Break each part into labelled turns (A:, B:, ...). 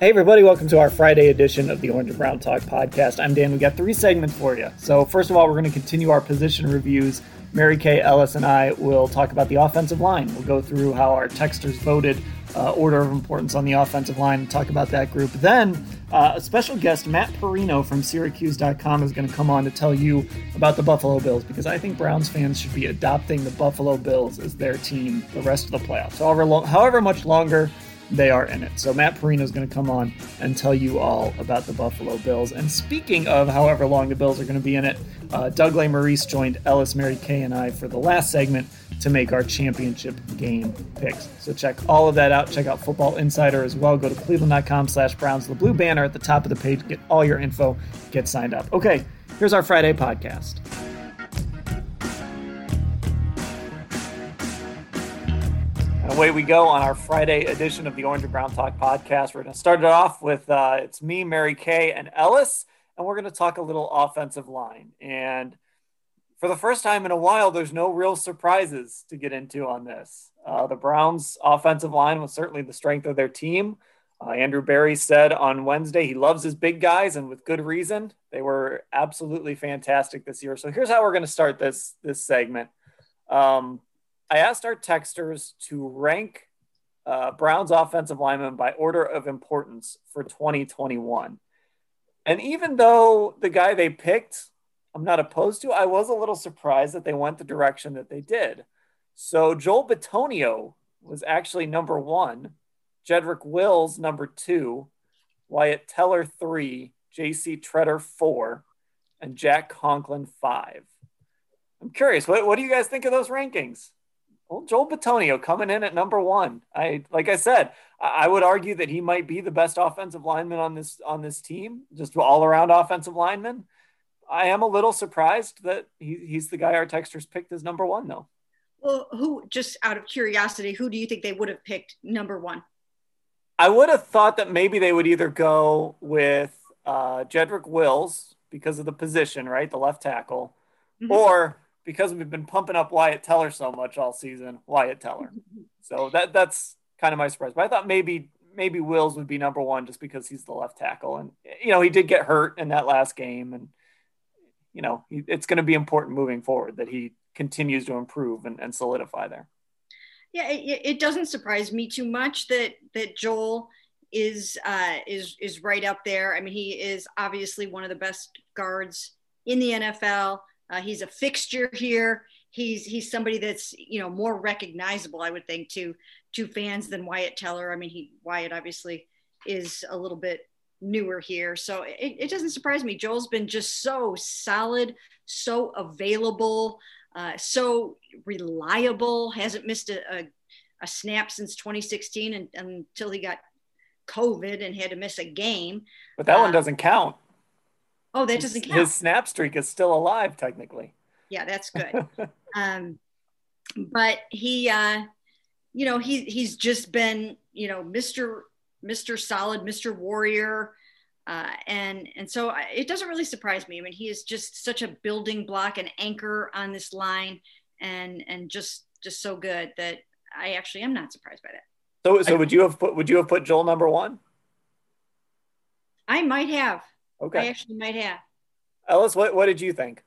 A: Hey, everybody, welcome to our Friday edition of the Orange and Brown Talk podcast. I'm Dan. We got three segments for you. So, first of all, we're going to continue our position reviews. Mary Kay Ellis and I will talk about the offensive line. We'll go through how our texters voted, uh, order of importance on the offensive line, and talk about that group. Then, uh, a special guest, Matt Parrino from Syracuse.com, is going to come on to tell you about the Buffalo Bills because I think Browns fans should be adopting the Buffalo Bills as their team the rest of the playoffs. However, lo- however much longer they are in it. So Matt Parrino is going to come on and tell you all about the Buffalo Bills. And speaking of however long the Bills are going to be in it, uh, Doug Lesmerises joined Ellis, Mary Kay, and I for the last segment to make our championship game picks. So check all of that out. Check out Football Insider as well. Go to cleveland.com slash Browns. The blue banner at the top of the page. Get all your info. Get signed up. Okay, here's our Friday podcast. And away we go on our Friday edition of the Orange and Brown Talk podcast. We're going to start it off with uh, it's me, Mary Kay, and Ellis, and we're going to talk a little offensive line. And for the first time in a while, there's no real surprises to get into on this. Uh, the Browns' offensive line was certainly the strength of their team. Uh, Andrew Berry said on Wednesday he loves his big guys, and with good reason. They were absolutely fantastic this year. So here's how we're going to start this this segment. Um, I asked our texters to rank uh, Browns offensive linemen by order of importance for 2021. And even though the guy they picked, I'm not opposed to, I was a little surprised that they went the direction that they did. So Joel Bitonio was actually number one, Jedrick Wills number two, Wyatt Teller three, JC Tretter four, and Jack Conklin five. I'm curious, what, what do you guys think of those rankings? Well, Joel Bitonio coming in at number one. I like I said, I would argue that he might be the best offensive lineman on this on this team, just all around offensive lineman. I am a little surprised that he, he's the guy our texters picked as number one, though.
B: Well, who just out of curiosity, who do you think they would have picked number one?
A: I would have thought that maybe they would either go with uh, Jedrick Wills because of the position, right, the left tackle, mm-hmm. or because we've been pumping up Wyatt Teller so much all season, Wyatt Teller. So that that's kind of my surprise. But I thought maybe maybe Wills would be number one just because he's the left tackle, and you know he did get hurt in that last game, and you know it's going to be important moving forward that he continues to improve and, and solidify there.
B: Yeah, it, it, doesn't surprise me too much that that Joel is uh, is is right up there. I mean, he is obviously one of the best guards in the NFL. Uh, he's a fixture here. He's he's somebody that's you know more recognizable, I would think, to to fans than Wyatt Teller. I mean, he Wyatt obviously is a little bit newer here, so it, it doesn't surprise me. Joel's been just so solid, so available, uh, so reliable. Hasn't missed a, a, a snap since 2016 and, until he got COVID and had to miss a game.
A: But that uh, one doesn't count.
B: Oh, that doesn't count.
A: His snap streak is still alive, technically.
B: Yeah, that's good. um, but he, uh, you know, he he's just been, you know, Mister Mister Solid, Mister Warrior, uh, and and so I, it doesn't really surprise me. I mean, he is just such a building block, an anchor on this line, and and just just so good that I actually am not surprised by that.
A: So, so would you have put would you have put Joel number one?
B: I might have.
A: Okay.
B: I actually might have.
A: Ellis, what, what did you think?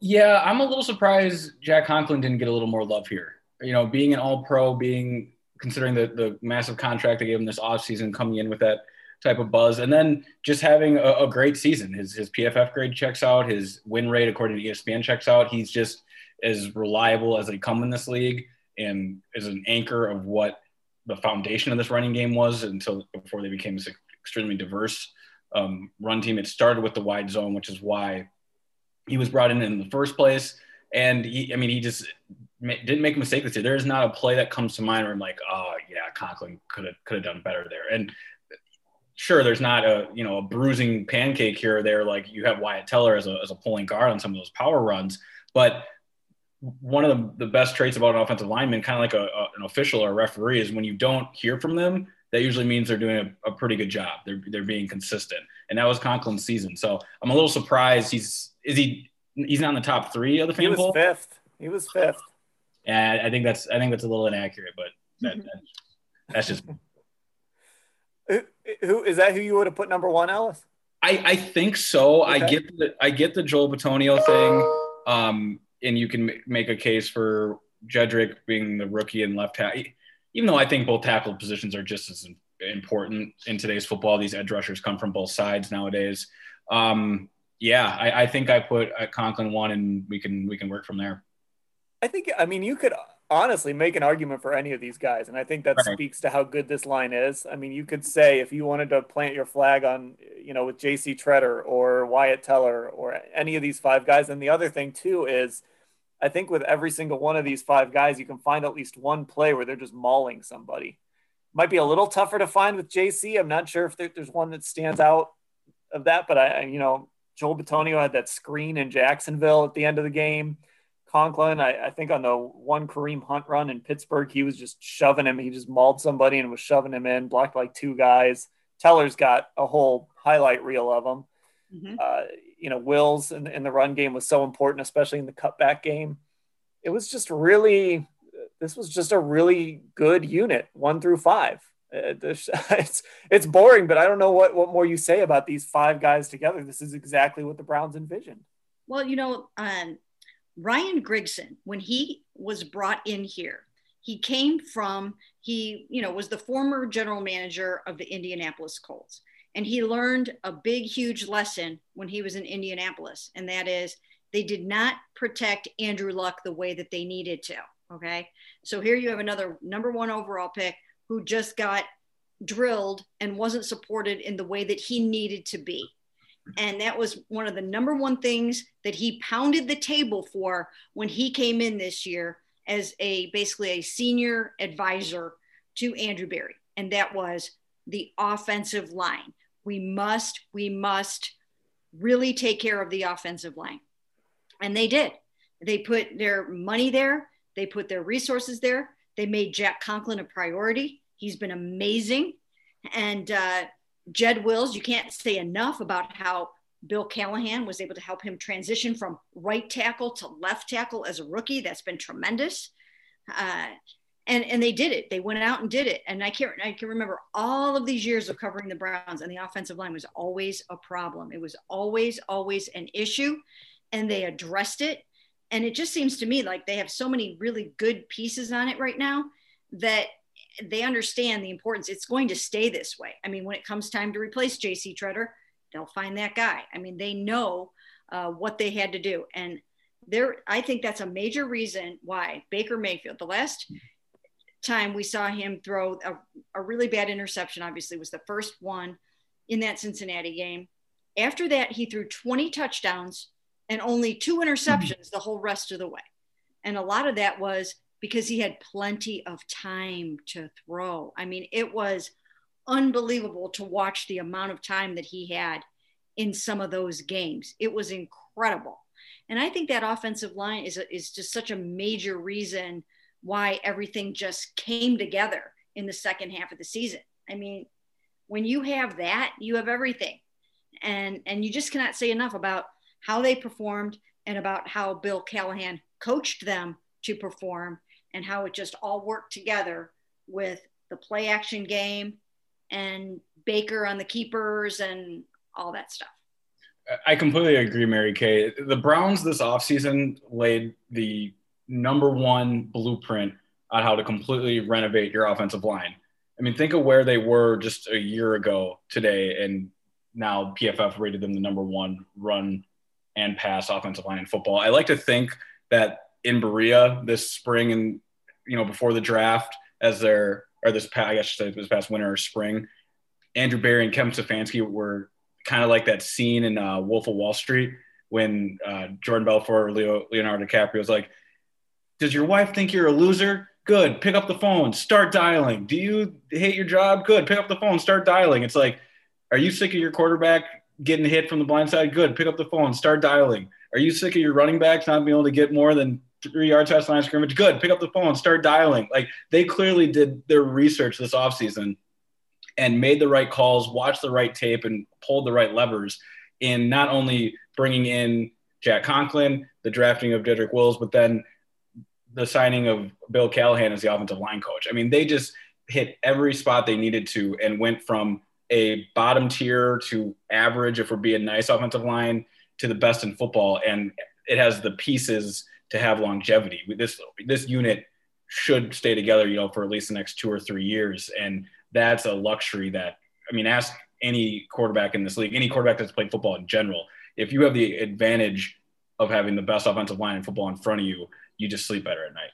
C: Yeah, I'm a little surprised Jack Conklin didn't get a little more love here. You know, being an all pro, being considering the, the massive contract they gave him this offseason, coming in with that type of buzz, and then just having a, a, great season. His, his PFF grade checks out, his win rate, according to ESPN, checks out. He's just as reliable as they come in this league and is an anchor of what the foundation of this running game was until before they became extremely diverse um, run team. It started with the wide zone, which is why he was brought in in the first place. And he, I mean, he just didn't make a mistake this year. There is not a play that comes to mind where I'm like, oh yeah, Conklin could have could have done better there. And sure, there's not a you know a bruising pancake here or there like you have Wyatt Teller as a as a pulling guard on some of those power runs, but one of the, the best traits about an offensive lineman, kind of like a, a, an official or a referee, is when you don't hear from them, that usually means they're doing a, a, pretty good job. They're they're being consistent, and that was Conklin's season. So I'm a little surprised. He's is he he's not in the top three of the fan
A: He was
C: poll?
A: fifth. He was fifth.
C: And I think that's I think that's a little inaccurate, but that, that, that's just.
A: who, who is that? Who you would have put number one, Ellis?
C: I I think so. Okay. I get the I get the Joel Bitonio thing, um, and you can make a case for Jedrick being the rookie and left tackle. Even though I think both tackle positions are just as important in today's football, these edge rushers come from both sides nowadays. Um, yeah, I, I, think I put a Conklin one, and we can we can work from there.
A: I think I mean you could honestly make an argument for any of these guys, and I think that right. speaks to how good this line is. I mean, you could say if you wanted to plant your flag on, you know, with J.C. Tretter or Wyatt Teller or any of these five guys, and the other thing too is, I think with every single one of these five guys, you can find at least one play where they're just mauling somebody. Might be a little tougher to find with JC. I'm not sure if there's one that stands out of that, but I, you know, Joel Bitonio had that screen in Jacksonville at the end of the game. Conklin, I, I, think on the one Kareem Hunt run in Pittsburgh, he was just shoving him. He just mauled somebody and was shoving him in, blocked like two guys. Teller's got a whole highlight reel of them. Mm-hmm. Uh, you know, Wills in, in the run game was so important, especially in the cutback game. It was just really, this was just a really good unit, one through five. Uh, it's it's boring, but I don't know what what more you say about these five guys together. This is exactly what the Browns envisioned.
B: Well, you know, um, Ryan Grigson, when he was brought in here, he came from he you know was the former general manager of the Indianapolis Colts, and he learned a big huge lesson when he was in Indianapolis, and that is they did not protect Andrew Luck the way that they needed to. Okay, so here you have another number one overall pick who just got drilled and wasn't supported in the way that he needed to be. And that was one of the number one things that he pounded the table for when he came in this year as a basically a senior advisor to Andrew Berry. And that was the offensive line. We must, we must really take care of the offensive line. And they did. They put their money there, they put their resources there, they made Jack Conklin a priority. He's been amazing. And uh, Jed Wills, you can't say enough about how Bill Callahan was able to help him transition from right tackle to left tackle as a rookie. That's been tremendous. Uh, and, and they did it. They went out and did it. And I can't, I can remember all of these years of covering the Browns and the offensive line was always a problem. It was always, always an issue. And they addressed it. And it just seems to me like they have so many really good pieces on it right now that they understand the importance. It's going to stay this way. I mean, when it comes time to replace JC Tretter, they'll find that guy. I mean, they know uh, what they had to do. And there, I think that's a major reason why Baker Mayfield, the last time we saw him throw a, a really bad interception, obviously, was the first one in that Cincinnati game. After that, he threw 20 touchdowns and only two mm-hmm. interceptions the whole rest of the way. And a lot of that was because he had plenty of time to throw. I mean, it was unbelievable to watch the amount of time that he had in some of those games. It was incredible. And I think that offensive line is, a, is just such a major reason why everything just came together in the second half of the season. I mean, when you have that, you have everything. And, and you just cannot say enough about how they performed and about how Bill Callahan coached them to perform and how it just all worked together with the play action game and Baker on the keepers and all that stuff.
C: I completely agree, Mary Kay. The Browns this offseason laid the number one blueprint on how to completely renovate your offensive line. I mean, think of where they were just a year ago today, and now PFF rated them the number one run and pass offensive line in football. I like to think that in Berea this spring and you know before the draft, as their or this past, I guess say this past winter or spring, Andrew Berry and Kevin Stefanski were kind of like that scene in uh, Wolf of Wall Street when uh, Jordan Belfort or Leo, Leonardo DiCaprio was like, "Does your wife think you're a loser? Good, pick up the phone, start dialing. Do you hate your job? Good, pick up the phone, start dialing." It's like, are you sick of your quarterback getting hit from the blind side? Good, pick up the phone, start dialing. Are you sick of your running backs not being able to get more than three yards past line scrimmage? Good, pick up the phone, start dialing. Like they clearly did their research this offseason and made the right calls, watched the right tape, and pulled the right levers in not only bringing in Jack Conklin, the drafting of Jedrick Wills, but then the signing of Bill Callahan as the offensive line coach. I mean, they just hit every spot they needed to and went from a bottom tier to average, if we're being nice offensive line, to the best in football. And it has the pieces to have longevity. This this unit should stay together, you know, for at least the next two or three years. And that's a luxury that I mean, ask any quarterback in this league, any quarterback that's played football in general. If you have the advantage of having the best offensive line in football in front of you, you just sleep better at night.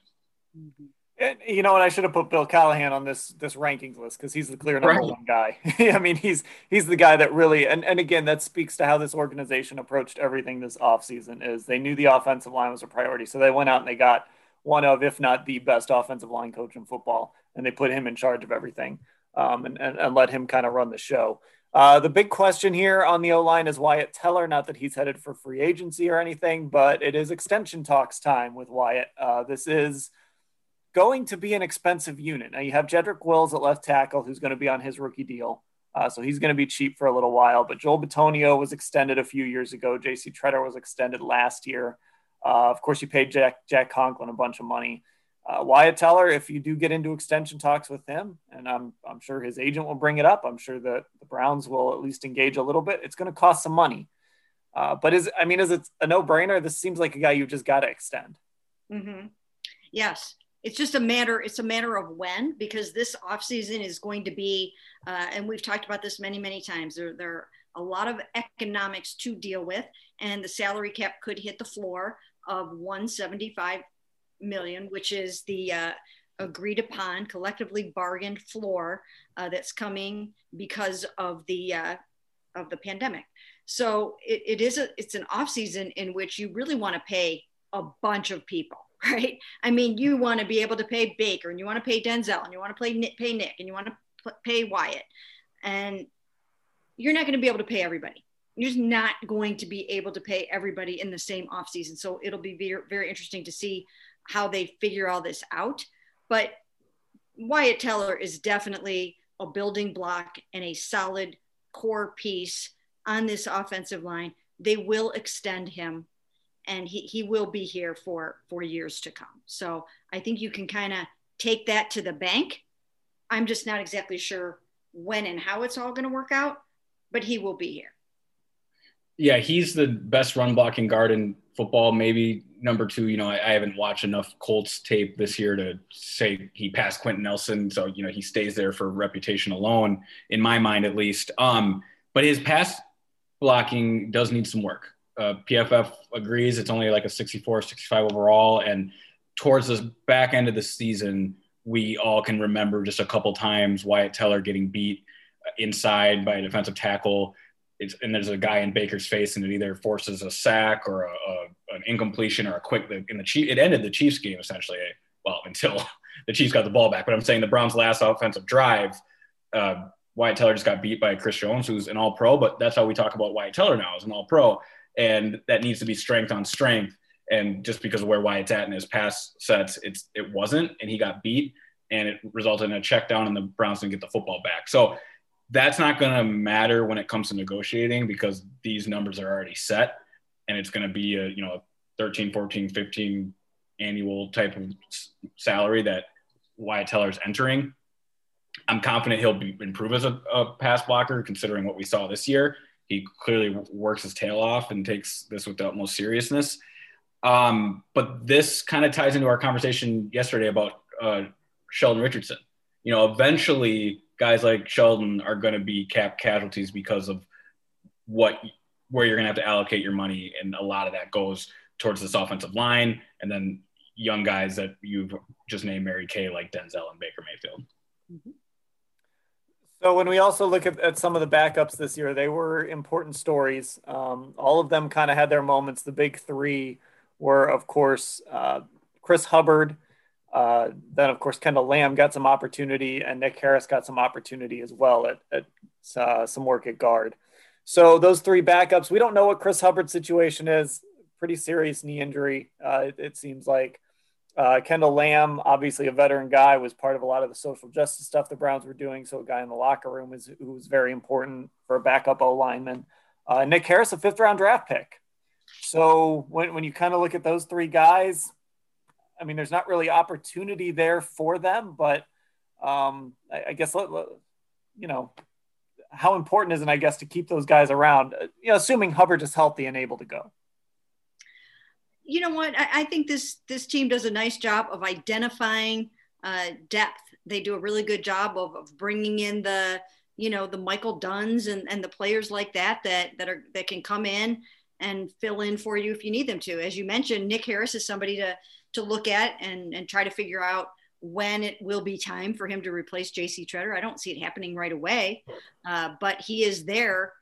A: Mm-hmm. And, you know, what? I should have put Bill Callahan on this this rankings list because he's the clear number right. one guy. I mean, he's he's the guy that really and, and again that speaks to how this organization approached everything this offseason is they knew the offensive line was a priority. So they went out and they got one of, if not the best offensive line coach in football, and they put him in charge of everything um, and, and, and let him kind of run the show. Uh, the big question here on the O line is Wyatt Teller. Not that he's headed for free agency or anything, but it is extension talks time with Wyatt. Uh, this is going to be an expensive unit. Now you have Jedrick Wills at left tackle, who's going to be on his rookie deal. Uh, so he's going to be cheap for a little while. But Joel Bitonio was extended a few years ago. J.C. Tretter was extended last year. Uh, of course, you paid Jack Jack Conklin a bunch of money. Uh, Wyatt Teller, if you do get into extension talks with him, and I'm I'm sure his agent will bring it up. I'm sure that the Browns will at least engage a little bit. It's going to cost some money. Uh, but is I mean, is it a no brainer? This seems like a guy you just got to extend.
B: Mm-hmm. Yes, it's just a matter it's a matter of when because this offseason is going to be uh, and we've talked about this many many times there, there are a lot of economics to deal with and the salary cap could hit the floor of 175 million which is the uh, agreed upon collectively bargained floor uh, that's coming because of the uh, of the pandemic so it, it is a it's an off season in which you really want to pay a bunch of people right? I mean, you want to be able to pay Baker and you want to pay Denzel and you want to Nick, pay Nick and you want to pay Wyatt. And you're not going to be able to pay everybody. You're just not going to be able to pay everybody in the same offseason. So it'll be very, very interesting to see how they figure all this out. But Wyatt Teller is definitely a building block and a solid core piece on this offensive line. They will extend him and he, he will be here for for years to come so i think you can kind of take that to the bank i'm just not exactly sure when and how it's all going to work out but he will be here
C: yeah he's the best run blocking guard in football maybe number two you know I, I haven't watched enough colts tape this year to say he passed quenton nelson so you know he stays there for reputation alone in my mind at least um but his pass blocking does need some work uh, PFF agrees it's only like a 64, 65 overall. And towards the back end of the season, we all can remember just a couple times Wyatt Teller getting beat inside by a defensive tackle. And there's a guy in Baker's face, and it either forces a sack or a, a, an incompletion or a quick. In the Chief, it ended the Chiefs game essentially. Well, until the Chiefs got the ball back. But I'm saying the Browns' last offensive drive, uh, Wyatt Teller just got beat by Chris Jones, who's an All Pro. But that's how we talk about Wyatt Teller now as an All Pro and that needs to be strength on strength. And just because of where Wyatt's at in his pass sets, it's it wasn't, and he got beat, and it resulted in a check down, and the Browns didn't get the football back. So that's not going to matter when it comes to negotiating because these numbers are already set, and it's going to be a you know 13, 14, 15 annual type of salary that Wyatt Teller's entering. I'm confident he'll be, improve as a, a pass blocker, considering what we saw this year He clearly works his tail off and takes this with the utmost seriousness. Um, but this kind of ties into our conversation yesterday about uh, Sheldon Richardson. You know, eventually guys like Sheldon are going to be cap casualties because of what where you're going to have to allocate your money, and a lot of that goes towards this offensive line, and then young guys that you've just named Mary Kay like Denzel and Baker Mayfield. Mm-hmm.
A: So when we also look at, at, some of the backups this year, they were important stories. Um, all of them kind of had their moments. The big three were, of course, uh, Chris Hubbard. Uh, then, of course, Kendall Lamm got some opportunity, and Nick Harris got some opportunity as well at, at uh, some work at guard. So those three backups, we don't know what Chris Hubbard's situation is. Pretty serious knee injury, uh, it, it, seems like. Uh, Kendall Lamm, obviously a veteran guy, was part of a lot of the social justice stuff the Browns were doing. So a guy in the locker room is who was very important for a backup O lineman. Uh, Nick Harris, a fifth round draft pick. So when, when you kind of look at those three guys, I mean, there's not really opportunity there for them, but um, I, I guess, you know, how important is it, I guess, to keep those guys around, uh, you know, assuming Hubbard is healthy and able to go?
B: You know what? I, I think this this team does a nice job of identifying uh, depth. They do a really good job of, of bringing in the, you know, the Michael Dunns and, and the players like that that that are that can come in and fill in for you if you need them to. As you mentioned, Nick Harris is somebody to to look at and and try to figure out when it will be time for him to replace JC Tretter. I don't see it happening right away, uh, but he is there.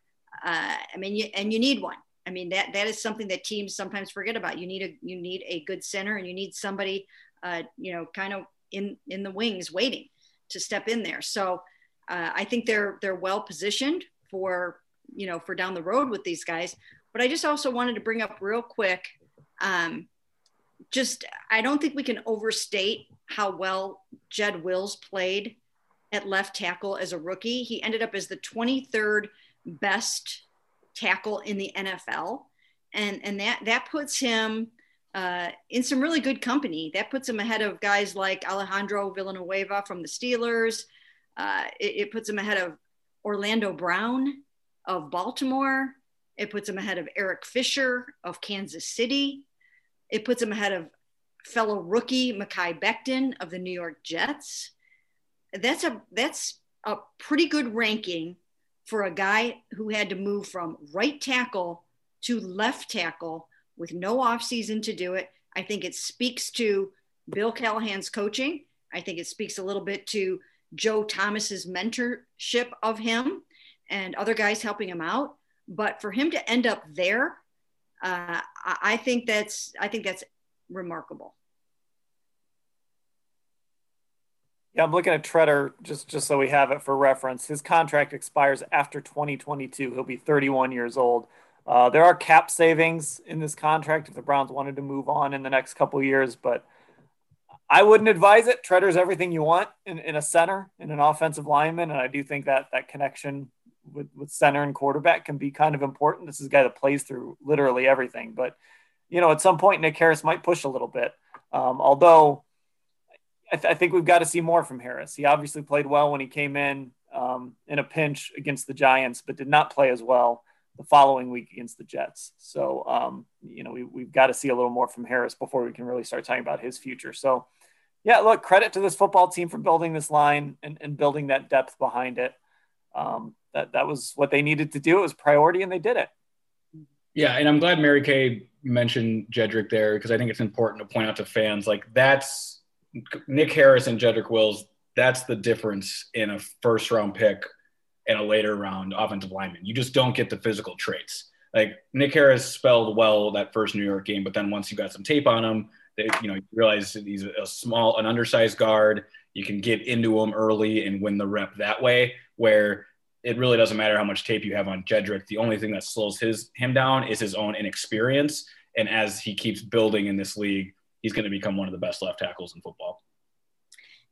B: Uh, I mean, you, and you need one. I mean that that is something that teams sometimes forget about. You need a you need a good center, and you need somebody, uh, you know, kind of in in the wings waiting to step in there. So uh, I think they're they're well positioned for you know for down the road with these guys. But I just also wanted to bring up real quick. Um, just I don't think we can overstate how well Jed Wills played at left tackle as a rookie. He ended up as the 23rd best tackle in the NFL. And, and that, that puts him uh, in some really good company. That puts him ahead of guys like Alejandro Villanueva from the Steelers. Uh, it, it puts him ahead of Orlando Brown of Baltimore. It puts him ahead of Eric Fisher of Kansas City. It puts him ahead of fellow rookie Mekhi Becton of the New York Jets. That's a that's a pretty good ranking for a guy who had to move from right tackle to left tackle with no offseason to do it. I think it speaks to Bill Callahan's coaching. I think it speaks a little bit to Joe Thomas's mentorship of him and other guys helping him out. But for him to end up there, uh, I think that's I think that's remarkable.
A: Yeah, I'm looking at Tretter just just so we have it for reference. His contract expires after 2022. He'll be 31 years old. Uh, there are cap savings in this contract if the Browns wanted to move on in the next couple years, but I wouldn't advise it. Tretter's everything you want in, in a center, in an offensive lineman, and I do think that that connection with, with center and quarterback can be kind of important. This is a guy that plays through literally everything, but you know, at some point, Nick Harris might push a little bit. Um, although I, th- I, think we've got to see more from Harris. He obviously played well when he came in um, in a pinch against the Giants, but did not play as well the following week against the Jets. So, um, you know, we, we've got to see a little more from Harris before we can really start talking about his future. So, yeah, look, credit to this football team for building this line and, and building that depth behind it. Um, that, that was what they needed to do. It was priority, and they did it.
C: Yeah, and I'm glad Mary Kay mentioned Jedrick there because I think it's important to point out to fans like that's Nick Harris and Jedrick Wills. That's the difference in a first round pick and a later round offensive lineman. You just don't get the physical traits. Like Nick Harris spelled well that first New York game, but then once you got some tape on him, they, you know, you realize he's a small, an undersized guard. You can get into him early and win the rep that way. Where it really doesn't matter how much tape you have on Jedrick. The only thing that slows his him down is his own inexperience. And as he keeps building in this league, he's going to become one of the best left tackles in football.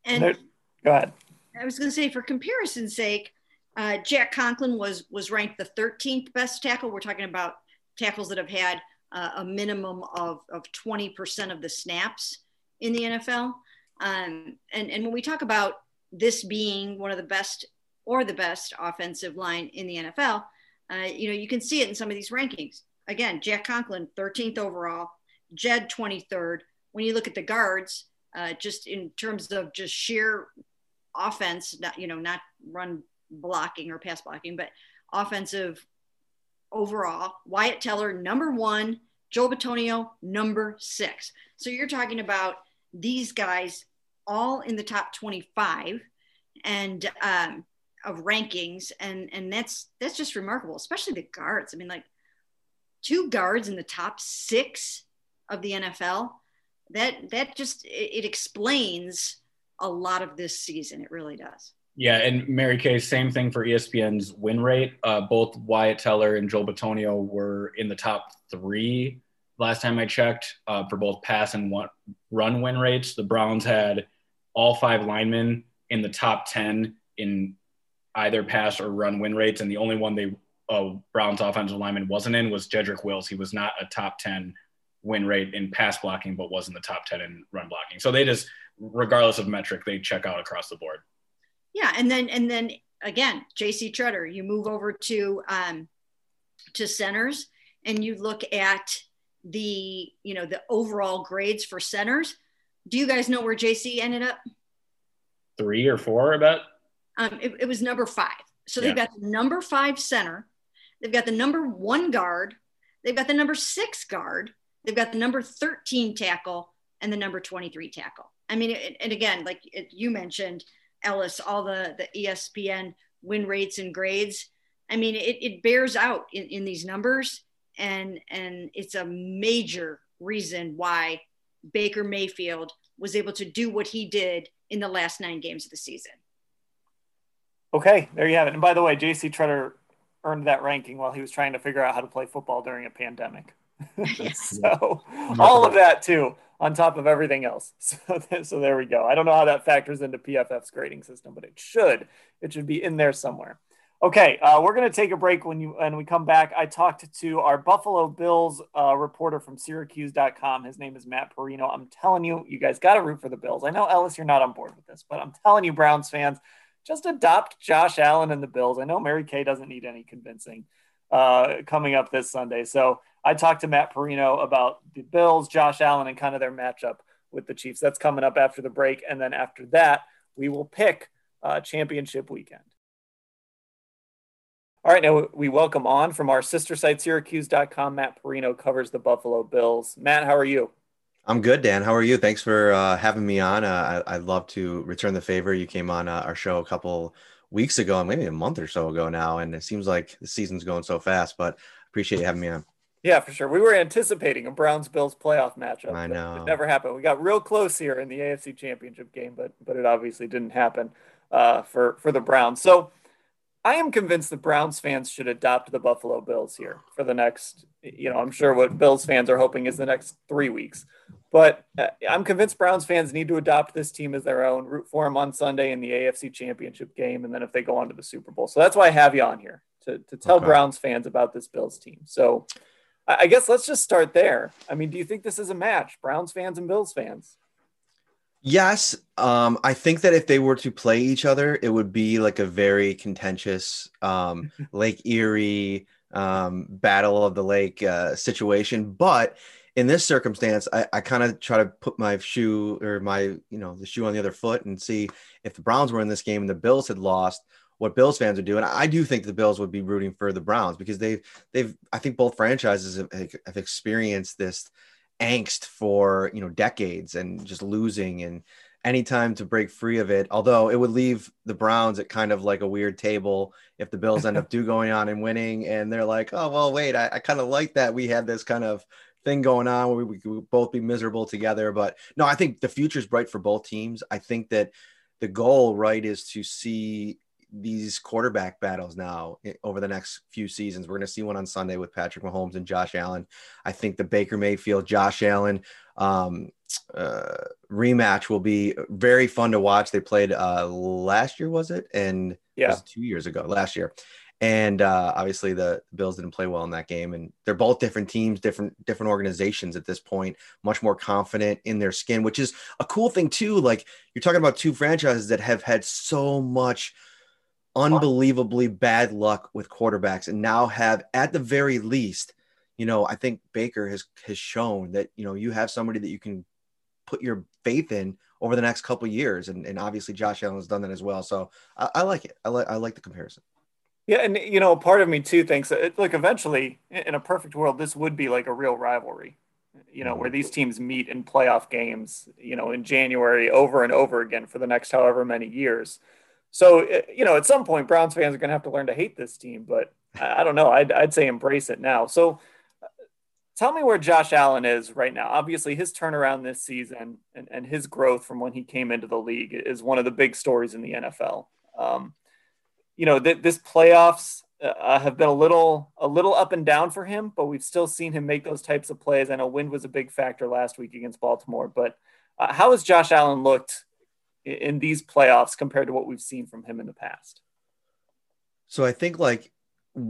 B: And
A: there, go ahead.
B: I was going to say, for comparison's sake, uh, Jack Conklin was was ranked the 13th best tackle. We're talking about tackles that have had uh, a minimum of of 20% of the snaps in the NFL. Um, and and when we talk about this being one of the best or the best offensive line in the NFL. Uh, you know, you can see it in some of these rankings. Again, Jack Conklin, 13th overall, Jed 23rd. When you look at the guards, uh, just in terms of just sheer offense, not, you know, not run blocking or pass blocking, but offensive overall. Wyatt Teller, number one, Joel Bitonio, number six. So you're talking about these guys all in the top 25 and um, of rankings. And, and that's, that's just remarkable, especially the guards. I mean, like two guards in the top six of the NFL. That, that just, it, it explains a lot of this season. It really does.
C: Yeah, and Mary Kay, same thing for ESPN's win rate. Uh, both Wyatt Teller and Joel Bitonio were in the top three last time I checked uh, for both pass and one, run win rates. The Browns had all five linemen in the top 10 in either pass or run win rates. And the only one they uh, Browns offensive lineman wasn't in was Jedrick Wills. He was not a top 10 win rate in pass blocking, but was in the top 10 in run blocking. So they just, regardless of metric, they check out across the board.
B: Yeah, and then and then again, J.C. Tretter, you move over to um, to centers, and you look at the you know the overall grades for centers. Do you guys know where JC ended up?
C: Three or four, I bet.
B: Um, it, it was number five. So they've got the number five center, they've got the number one guard, they've got the number six guard, they've got the number 13 tackle, and the number 23 tackle. I mean, it, and again, like you mentioned, Ellis, all the, the ESPN win rates and grades. I mean, it, it bears out in, in these numbers, and and it's a major reason why Baker Mayfield was able to do what he did in the last nine games of the season.
A: Okay, there you have it. And by the way, JC Tretter earned that ranking while he was trying to figure out how to play football during a pandemic. so all of that too on top of everything else. So, so there we go. I don't know how that factors into PFF's grading system, but it should. It should be in there somewhere. Okay, uh, we're going to take a break. When you and we come back, I talked to our Buffalo Bills uh, reporter from Syracuse.com. His name is Matt Parrino. I'm telling you, you guys got to root for the Bills. I know Ellis, you're not on board with this, but I'm telling you, Browns fans, just adopt Josh Allen and the Bills. I know Mary Kay doesn't need any convincing uh, coming up this Sunday. So I talked to Matt Parrino about the Bills, Josh Allen, and kind of their matchup with the Chiefs. That's coming up after the break. And then after that, we will pick uh, championship weekend. All right, now we welcome on from our sister site, Syracuse.com. Matt Parrino covers the Buffalo Bills. Matt, how are you?
D: I'm good, Dan. How are you? Thanks for uh, having me on. Uh, I, would love to return the favor. You came on uh, our show a couple weeks ago, maybe a month or so ago now, and it seems like the season's going so fast. But appreciate you having me on.
A: Yeah, for sure. We were anticipating a Browns Bills playoff matchup.
D: I know.
A: It never happened. We got real close here in the AFC Championship game, but but it obviously didn't happen uh, for for the Browns. So I am convinced the Browns fans should adopt the Buffalo Bills here for the next. You know, I'm sure what Bills fans are hoping is the next three weeks. But uh, I'm convinced Browns fans need to adopt this team as their own. Root for them on Sunday in the AFC Championship game, and then if they go on to the Super Bowl. So that's why I have you on here to to tell okay. Browns fans about this Bills team. So I guess let's just start there. I mean, do you think this is a match, Browns fans and Bills fans?
D: Yes, um, I think that if they were to play each other, it would be like a very contentious um, Lake Erie um, battle of the lake uh, situation. But in this circumstance, I, I kind of try to put my shoe or my you know the shoe on the other foot and see if the Browns were in this game and the Bills had lost what Bills fans would do. And I do think the Bills would be rooting for the Browns because they've they've I think both franchises have, have experienced this angst for you know decades and just losing and any time to break free of it. Although it would leave the Browns at kind of like a weird table if the Bills end up do going on and winning, and they're like, oh well, wait, I, I kind of like that we had this kind of thing going on where we could both be miserable together. But no, I think the future is bright for both teams. I think that the goal, right, is to see these quarterback battles now over the next few seasons. We're going to see one on Sunday with Patrick Mahomes and Josh Allen. I think the Baker Mayfield, Josh Allen um, uh, rematch will be very fun to watch. They played uh, last year, was it? And
A: yeah,
D: it two years ago, last year. And uh, obviously the Bills didn't play well in that game, and they're both different teams, different different organizations at this point. Much more confident in their skin, which is a cool thing too. Like you're talking about two franchises that have had so much unbelievably bad luck with quarterbacks and now have at the very least you know i think baker has has shown that you know you have somebody that you can put your faith in over the next couple years. And, and obviously josh allen has done that as well. So i, I like it. I like i like the comparison.
A: Yeah. And you know part of me too thinks that like eventually in a perfect world this would be like a real rivalry you know, where these mm-hmm. teams meet in playoff games, you know, in January over and over again for the next however many years. So, eh, you know, at some point, Browns fans are going to have to learn to hate this team, but I don't know. I'd, I'd say embrace it now. So, tell me where Josh Allen is right now. Obviously, his turnaround this season and, and his growth from when he came into the league is one of the big stories in the NFL. Um, you know, th- this playoffs uh, have been a little a little up and down for him, but we've still seen him make those types of plays. I know wind was a big factor last week against Baltimore, but uh, how has Josh Allen looked in, these playoffs compared to what we've seen from him in the past?
D: So I think like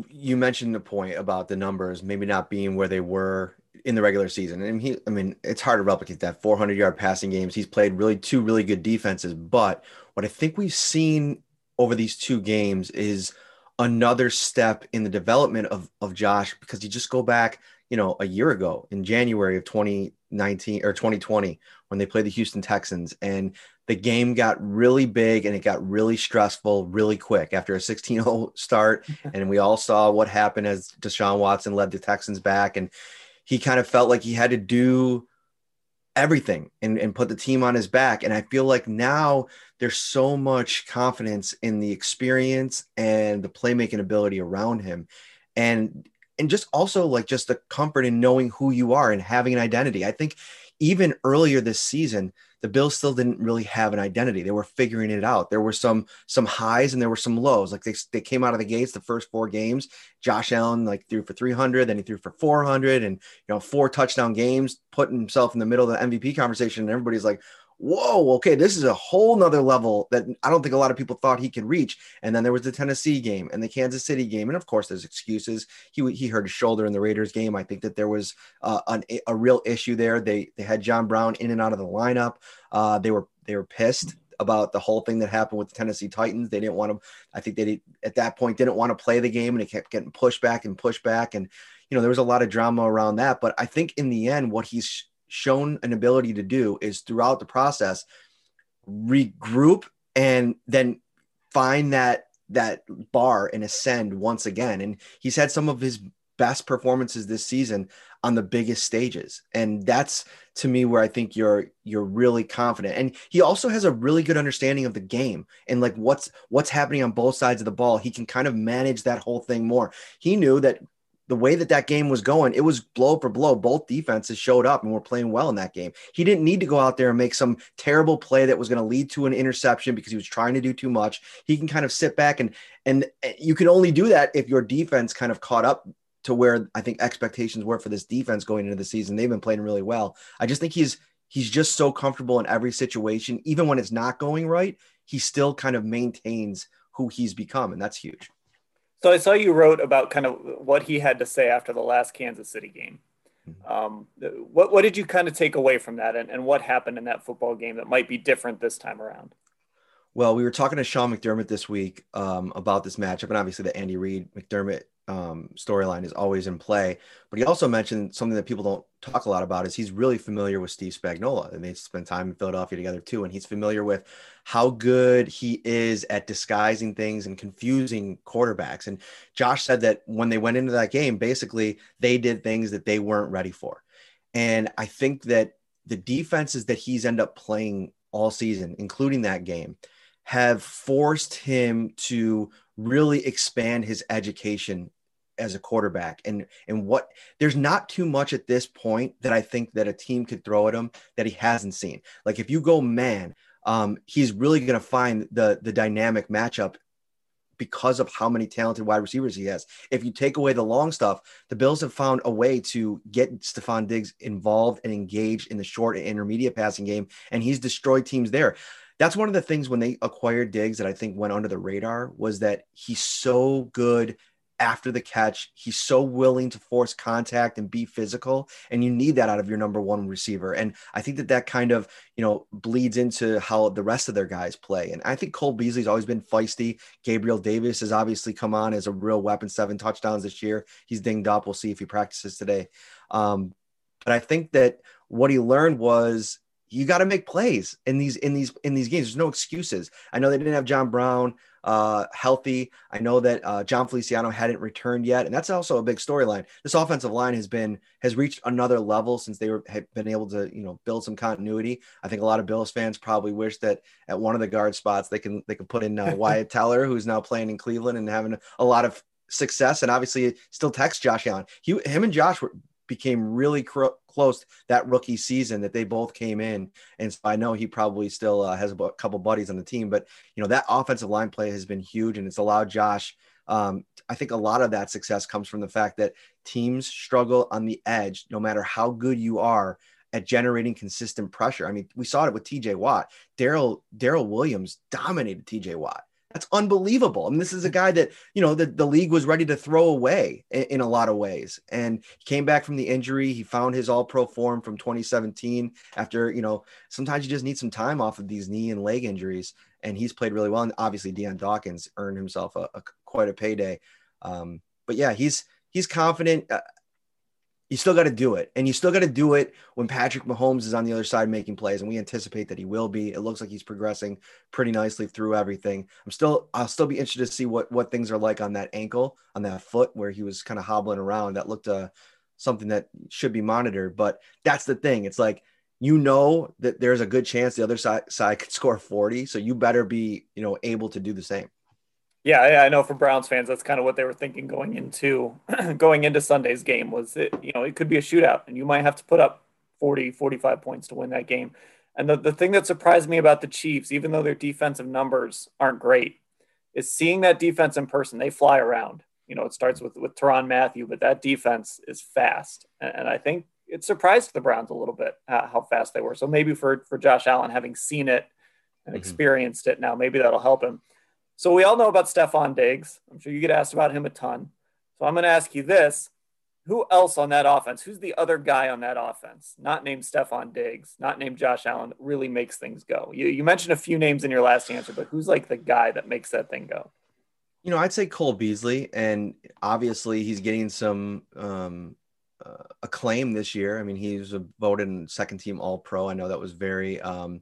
D: you mentioned the point about the numbers maybe not being where they were in the regular season. And he, I mean, it's hard to replicate that 400 yard passing games. He's played really two really good defenses. But what I think we've seen over these two games is another step in the development of, of Josh because you just go back, you know, a year ago in January of 2019 or 2020 when they played the Houston Texans and the game got really big and it got really stressful really quick after a 16-0 start and we all saw what happened as Deshaun Watson led the Texans back and he kind of felt like he had to do everything and, and put the team on his back. And I feel like now there's so much confidence in the experience and the playmaking ability around him. And and just also like just the comfort in knowing who you are and having an identity. I think even earlier this season, the Bills still didn't really have an identity. They were figuring it out. There were some some highs and there were some lows. Like they, they came out of the gates the first four games. Josh Allen like threw for 300, then he threw for 400, and you know four touchdown games, putting himself in the middle of the MVP conversation. And everybody's like, whoa, okay, this is a whole nother level that I don't think a lot of people thought he could reach. And then there was the Tennessee game and the Kansas City game. And of course, there's excuses. He, he hurt his shoulder in the Raiders game. I think that there was uh, an, a real issue there. They, they had John Brown in and out of the lineup. Uh, they were, they were pissed about the whole thing that happened with the Tennessee Titans. They didn't want to, I think they did, at that point didn't want to play the game and it kept getting pushed back and pushed back. And, you know, there was a lot of drama around that. But I think in the end, what he's shown an ability to do is throughout the process regroup and then find that that bar and ascend once again. And he's had some of his best performances this season on the biggest stages. And that's to me where i think you're you're really confident. And he also has a really good understanding of the game and like what's what's happening on both sides of the ball. He can kind of manage that whole thing more. He knew that the way that that game was going, it was blow for blow. Both defenses showed up and were playing well in that game. He didn't need to go out there and make some terrible play that was going to lead to an interception because he was trying to do too much. He can kind of sit back and and you can only do that if your defense kind of caught up to where I think expectations were for this defense going into the season. They've been playing really well. I just think he's he's just so comfortable in every situation, even when it's not going right. He still kind of maintains who he's become, and that's huge.
A: So I saw you wrote about kind of what he had to say after the last Kansas City game. Mm-hmm. Um, what what did you kind of take away from that, and, and what happened in that football game that might be different this time around?
D: Well, we were talking to Sean McDermott this week um, about this matchup, and obviously the Andy Reid McDermott um, storyline is always in play. But he also mentioned something that people don't talk a lot about is he's really familiar with Steve Spagnuolo, and they spent time in Philadelphia together too, and he's familiar with how good he is at disguising things and confusing quarterbacks. And Josh said that when they went into that game, basically they did things that they weren't ready for. And I think that the defenses that he's end up playing all season, including that game, have forced him to really expand his education as a quarterback and and what there's not too much at this point that I think that a team could throw at him that he hasn't seen. Like if you go man, um, he's really going to find the the dynamic matchup because of how many talented wide receivers he has. If you take away the long stuff, the Bills have found a way to get Stefon Diggs involved and engaged in the short and intermediate passing game, and he's destroyed teams there that's one of the things when they acquired Diggs that I think went under the radar was that he's so good after the catch. He's so willing to force contact and be physical, and you need that out of your number one receiver. And I think that that kind of you know bleeds into how the rest of their guys play. And I think Cole Beasley's always been feisty. Gabriel Davis has obviously come on as a real weapon, seven touchdowns this year. He's dinged up. We'll see if he practices today. Um, but I think that what he learned was you got to make plays in these in these in these games. There's no excuses. I know they didn't have John Brown uh, healthy. I know that uh, Jon Feliciano hadn't returned yet, and that's also a big storyline. This offensive line has been has reached another level since they were have been able to you know build some continuity. I think a lot of Bills fans probably wish that at one of the guard spots they can they can put in uh, Wyatt Teller, who's now playing in Cleveland and having a lot of success, and obviously still text Josh Allen. He him and Josh were became really close that rookie season that they both came in. And so I know he probably still uh, has a couple buddies on the team, but you know, that offensive line play has been huge and it's allowed Josh. Um, I think a lot of that success comes from the fact that teams struggle on the edge, no matter how good you are at generating consistent pressure. I mean, we saw it with TJ Watt. Daryl Daryl Williams dominated TJ Watt. That's unbelievable. I mean, this is a guy that, you know, the, the league was ready to throw away in, in, a lot of ways. And he came back from the injury. He found his all pro form from 2017 after, you know, sometimes you just need some time off of these knee and leg injuries. And he's played really well. And obviously, Dion Dawkins earned himself a, a quite a payday. Um, but yeah, he's, he's confident. Uh, you still got to do it. And you still got to do it when Patrick Mahomes is on the other side making plays. And we anticipate that he will be. It looks like he's progressing pretty nicely through everything. I'm still, I'll still be interested to see what, what things are like on that ankle, on that foot where he was kind of hobbling around. That looked uh, something that should be monitored. But that's the thing. It's like, you know that there's a good chance the other side, side could score 40. So you better be, you know, able to do the same.
A: Yeah, I know for Browns fans, that's kind of what they were thinking going into going into Sunday's game was it, you know, it could be a shootout and you might have to put up 40, 45 points to win that game. And the, the thing that surprised me about the Chiefs, even though their defensive numbers aren't great, is seeing that defense in person. They fly around. You know, it starts with with Tyrann Mathieu, but that defense is fast. And, and I think it surprised the Browns a little bit uh, how fast they were. So maybe for for Josh Allen, having seen it and mm-hmm. experienced it now, maybe that'll help him. So we all know about Stefon Diggs. I'm sure you get asked about him a ton. So I'm going to ask you this. Who else on that offense? Who's the other guy on that offense? Not named Stefon Diggs, not named Josh Allen, that really makes things go. You, you mentioned a few names in your last answer, but who's like the guy that makes that thing go?
D: You know, I'd say Cole Beasley, and obviously he's getting some um, uh, acclaim this year. I mean, he's voted second team All Pro. I know that was very um,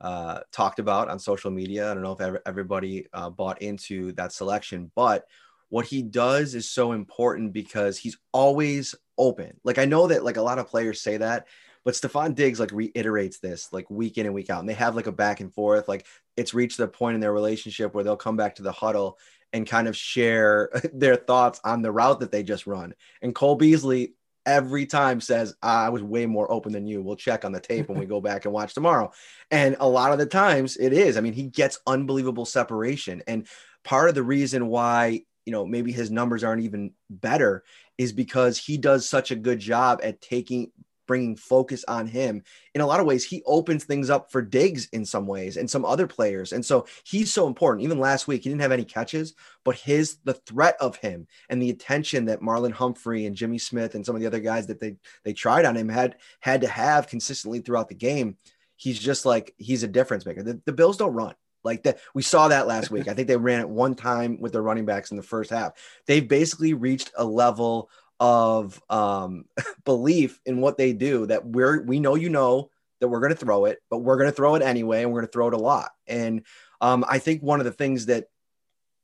D: uh, talked about on social media. I don't know if everybody uh, bought into that selection, but what he does is so important because he's always open. Like I know that like a lot of players say that, but Stefon Diggs like reiterates this like week in and week out. And they have like a back and forth. Like it's reached the point in their relationship where they'll come back to the huddle and kind of share their thoughts on the route that they just run. And Cole Beasley every time says ah, I was way more open than you. We'll check on the tape when we go back and watch tomorrow. And a lot of the times it is. I mean, he gets unbelievable separation. And part of the reason why, you know, maybe his numbers aren't even better is because he does such a good job at taking bringing focus on him. In a lot of ways, he opens things up for Diggs in some ways and some other players. And so he's so important. Even last week, he didn't have any catches, but his the threat of him and the attention that Marlon Humphrey and Jimmy Smith and some of the other guys that they they tried on him had had to have consistently throughout the game. He's just like he's a difference maker. The, the Bills don't run. Like that, we saw that last week. I think they ran it one time with their running backs in the first half. They've basically reached a level of um, belief in what they do that we're we know you know that we're going to throw it, but we're going to throw it anyway, and we're going to throw it a lot. And um, I think one of the things that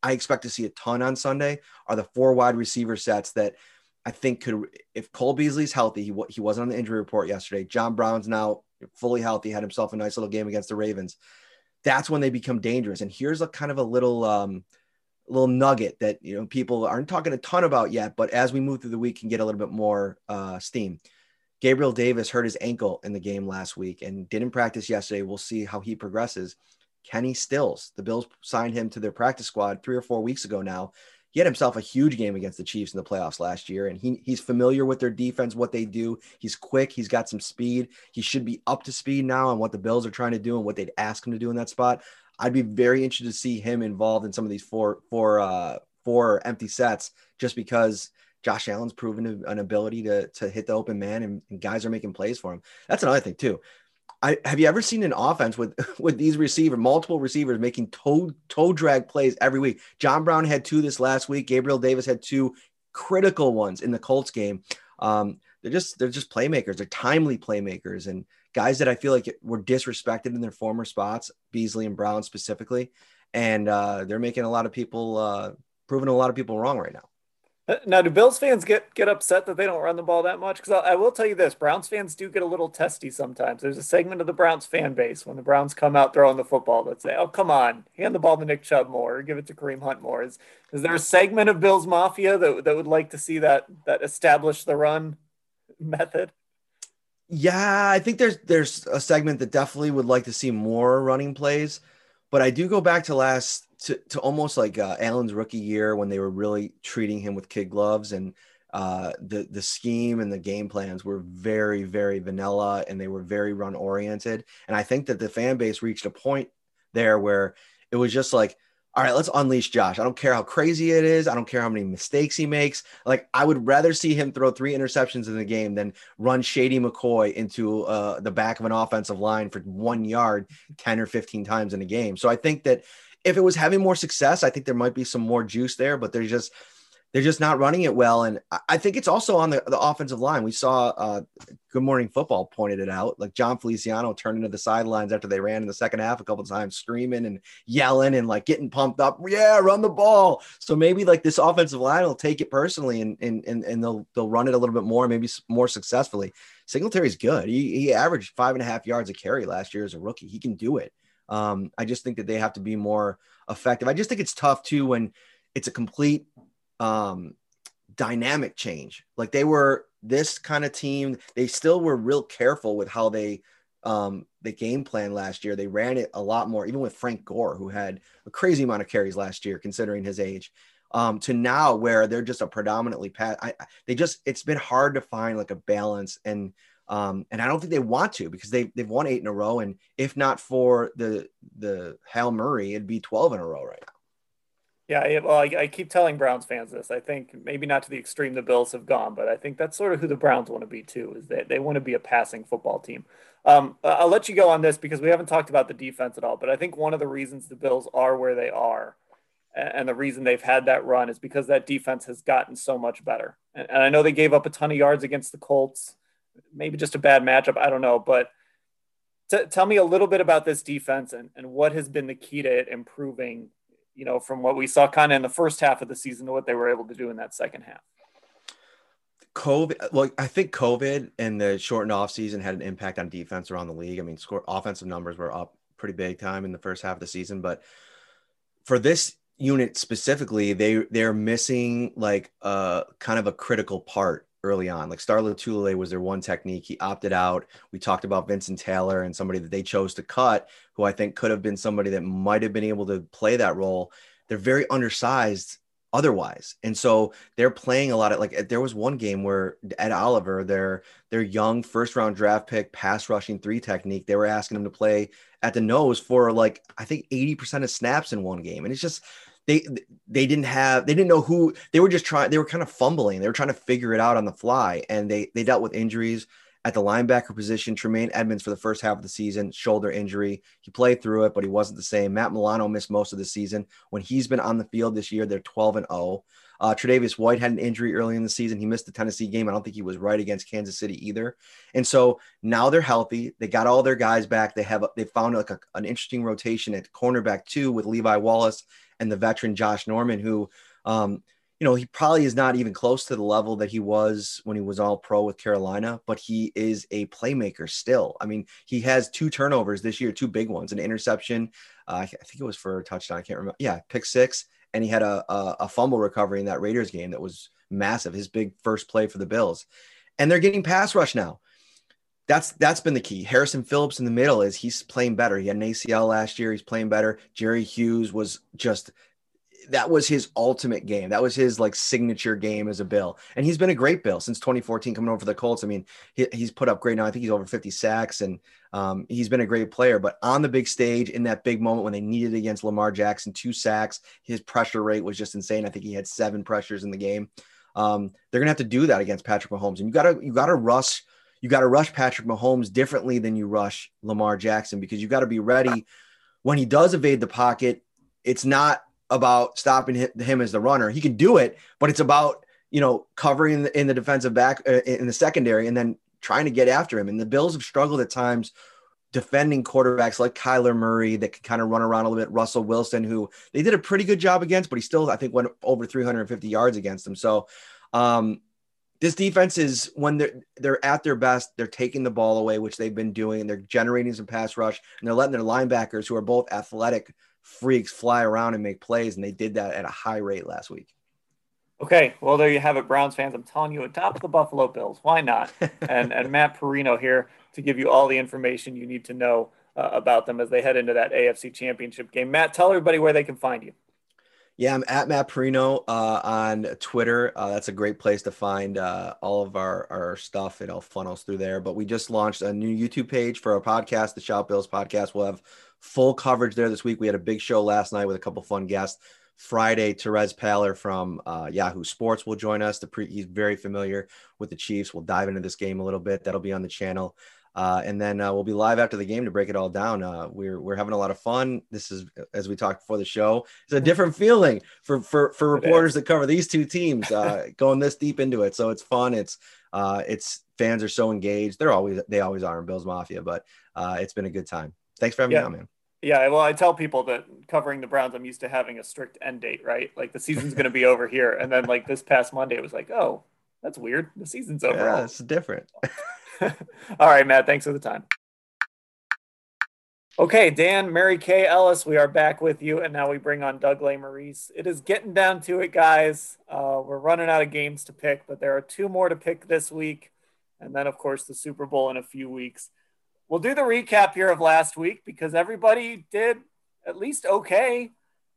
D: I expect to see a ton on Sunday are the four wide receiver sets that I think could, if Cole Beasley's healthy, he, he wasn't on the injury report yesterday. John Brown's now fully healthy, had himself a nice little game against the Ravens. That's when they become dangerous. And here's a kind of a little um, little nugget that you know people aren't talking a ton about yet, but as we move through the week, can get a little bit more uh, steam. Gabriel Davis hurt his ankle in the game last week and didn't practice yesterday. We'll see how he progresses. Kenny Stills, the Bills signed him to their practice squad three or four weeks ago now. He had himself a huge game against the Chiefs in the playoffs last year, and he, he's familiar with their defense, what they do. He's quick, he's got some speed. He should be up to speed now on what the Bills are trying to do and what they'd ask him to do in that spot. I'd be very interested to see him involved in some of these four four uh, four empty sets just because Josh Allen's proven an ability to, to hit the open man and, and guys are making plays for him. That's another thing too. I have you ever seen an offense with with these receivers, multiple receivers making toe toe drag plays every week? John Brown had two this last week. Gabriel Davis had two critical ones in the Colts game. Um, they're just they're just playmakers. They're timely playmakers and guys that I feel like were disrespected in their former spots, Beasley and Brown specifically, and uh, they're making a lot of people uh, proving a lot of people wrong right now.
A: Now, do Bills fans get get upset that they don't run the ball that much? Because I, I, will tell you this: Browns fans do get a little testy sometimes. There's a segment of the Browns fan base when the Browns come out throwing the football that say, "Oh, come on, hand the ball to Nick Chubb more, or give it to Kareem Hunt more." Is is there a segment of Bills Mafia that that would like to see that that establish the run method?
D: Yeah, I think there's there's a segment that definitely would like to see more running plays, but I do go back to last to, to almost like uh, Allen's rookie year when they were really treating him with kid gloves and uh, the the scheme and the game plans were very very vanilla and they were very run oriented and I think that the fan base reached a point there where it was just like all right, let's unleash Josh. I don't care how crazy it is. I don't care how many mistakes he makes. Like, I would rather see him throw three interceptions in the game than run Shady McCoy into uh, the back of an offensive line for one yard 10 or 15 times in a game. So I think that if it was having more success, I think there might be some more juice there, but there's just they're just not running it well. And I think it's also on the, the offensive line. We saw uh, Good Morning Football pointed it out. Like Jon Feliciano turned into the sidelines after they ran in the second half a couple times, screaming and yelling and like getting pumped up. Yeah, run the ball. So maybe like this offensive line will take it personally and and and, and they'll they'll run it a little bit more, maybe more successfully. Singletary's good. He, he averaged five and a half yards a carry last year as a rookie. He can do it. Um, I just think that they have to be more effective. I just think it's tough too when it's a complete um, dynamic change. Like they were this kind of team, they still were real careful with how they um, the game plan last year. They ran it a lot more, even with Frank Gore, who had a crazy amount of carries last year, considering his age. Um, to now where they're just a predominantly pass. I, they just it's been hard to find like a balance and um, and I don't think they want to because they they've won eight in a row, and if not for the the Hail Murray, it'd be twelve in a row right now.
A: Yeah, well, I, I, keep telling Browns fans this. I think maybe not to the extreme the Bills have gone, but I think that's sort of who the Browns want to be too. Is that they want to be a passing football team. Um, I'll let you go on this because we haven't talked about the defense at all. But I think one of the reasons the Bills are where they are, and the reason they've had that run is because that defense has gotten so much better. And, and I know they gave up a ton of yards against the Colts maybe just a bad matchup. I don't know. But t- tell me a little bit about this defense and, and what has been the key to it improving, you know, from what we saw kind of in the first half of the season to what they were able to do in that second half.
D: COVID, well, I think COVID and the shortened off season had an impact on defense around the league. I mean, score offensive numbers were up pretty big time in the first half of the season, but for this unit specifically, they they're missing like a kind of a critical part early on. Like Star Lotulelei was their one technique. He opted out. We talked about Vincent Taylor and somebody that they chose to cut, who I think could have been somebody that might have been able to play that role. They're very undersized otherwise. And so they're playing a lot of like eh, there was one game where Ed Oliver, their their young first round draft pick pass rushing three technique, they were asking him to play at the nose for like I think 80% of snaps in one game. And it's just they they didn't have they didn't know who they were just trying they were kind of fumbling they were trying to figure it out on the fly and they they dealt with injuries at the linebacker position Tremaine Edmonds for the first half of the season shoulder injury he played through it but he wasn't the same Matt Milano missed most of the season when he's been on the field this year they're 12 and 0 uh, Tre'Davious White had an injury early in the season. He missed the Tennessee game. I don't think he was right against Kansas City either. And so now they're healthy. They got all their guys back. They have they found like a, an interesting rotation at cornerback too with Levi Wallace and the veteran Josh Norman, who, um, you know, he probably is not even close to the level that he was when he was all pro with Carolina, but he is a playmaker still. I mean, he has two turnovers this year, two big ones, an interception. Uh, I think it was for a touchdown. I can't remember. Yeah, pick six. And he had a, a, a fumble recovery in that Raiders game that was massive. His big first play for the Bills. And they're getting pass rush now that's that's been the key. Harrison Phillips in the middle is he's playing better. He had an ACL last year. He's playing better. Jerry Hughes was just that was his ultimate game. That was his like signature game as a Bill. And he's been a great Bill since 2014 coming over for the Colts. I mean, he, he's put up great now. I think he's over 50 sacks and um, he's been a great player. But on the big stage in that big moment when they needed against Lamar Jackson, two sacks, his pressure rate was just insane. I think he had seven pressures in the game. Um, they're gonna have to do that against Patrick Mahomes. And you gotta you gotta rush you got to rush Patrick Mahomes differently than you rush Lamar Jackson because you got to be ready when he does evade the pocket. It's not about stopping him as the runner. He can do it, but it's about you know covering in the defensive back uh, in the secondary and then trying to get after him. And the Bills have struggled at times defending quarterbacks like Kyler Murray that can kind of run around a little bit. Russell Wilson, who they did a pretty good job against, but he still I think went over 350 yards against them. So um, this defense is when they're they're at their best, they're taking the ball away, which they've been doing, and they're generating some pass rush, and they're letting their linebackers, who are both athletic freaks fly around and make plays, and they did that at a high rate last week.
A: Okay, well there you have it, Browns fans. I'm telling you, atop the Buffalo Bills. Why not? and and Matt Parrino here to give you all the information you need to know uh, about them as they head into that AFC Championship game. Matt, tell everybody where they can find you.
D: Yeah, I'm at Matt Parrino uh, on Twitter. Uh, that's a great place to find uh, all of our, our stuff. It all funnels through there. But we just launched a new YouTube page for our podcast, the Shout Bills podcast. We'll have full coverage there this week. We had a big show last night with a couple fun guests. Friday, Terez Paylor from uh, Yahoo Sports will join us. Pre- he's very familiar with the Chiefs. We'll dive into this game a little bit. That'll be on the channel. Uh, and then uh, we'll be live after the game to break it all down. Uh, we're we're having a lot of fun. This is as we talked before the show. It's a different feeling for for for reporters that cover these two teams uh, going this deep into it. So it's fun. It's uh, it's fans are so engaged. They're always they always are in Bills Mafia, but uh, it's been a good time. Thanks for having
A: yeah.
D: me on, man.
A: Yeah, well, I tell people that covering the Browns, I'm used to having a strict end date, right? Like the season's going to be over here, and then like this past Monday, it was like, oh, that's weird. The season's over.
D: Yeah, it's different.
A: All right, Matt. Thanks for the time. Okay, Dan, Mary Kay Ellis, we are back with you, and now we bring on Doug Lesmerises. It is getting down to it, guys. Uh, we're running out of games to pick, but there are two more to pick this week, and then, of course, the Super Bowl in a few weeks. We'll do the recap here of last week because everybody did at least okay.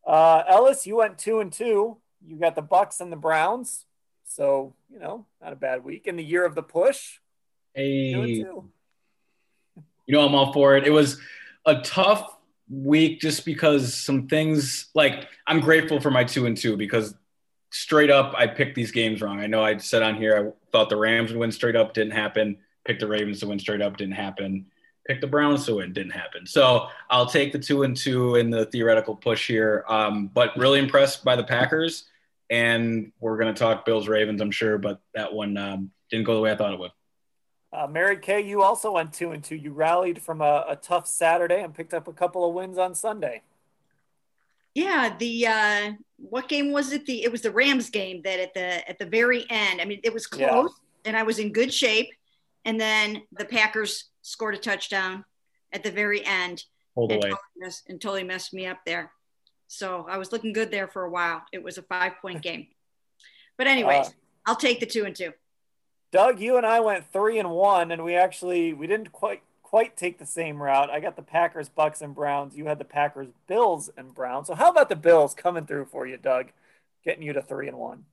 A: Uh, Ellis, you went two and two. You got the Bucks and the Browns, so you know, not a bad week. In the year of the push,
C: Hey, you know, I'm all for it. It was a tough week just because some things like I'm grateful for my two and two because straight up I picked these games wrong. I know I said on here I thought the Rams would win straight up, didn't happen. Picked the Ravens to win straight up, didn't happen. Picked the Browns to win, didn't happen. So I'll take the two and two in the theoretical push here. Um, but really impressed by the Packers. And we're going to talk Bills Ravens, I'm sure, but that one um, didn't go the way I thought it would.
A: Uh, Mary Kay, you also went two and two. You rallied from a, a, tough Saturday and picked up a couple of wins on Sunday.
B: Yeah, the uh, what game was it? The it was the Rams game that at the at the very end. I mean, it was close, yeah. and I was in good shape. And then the Packers scored a touchdown at the very end,
C: and
B: totally, messed, and totally messed me up there. So I was looking good there for a while. It was a five point game, but anyways, uh, I'll take the two and two.
A: Doug, you and I went three and one, and we actually we didn't quite quite take the same route. I got the Packers, Bucks, and Browns. You had the Packers, Bills, and Browns. So how about the Bills coming through for you, Doug, getting you to three and one?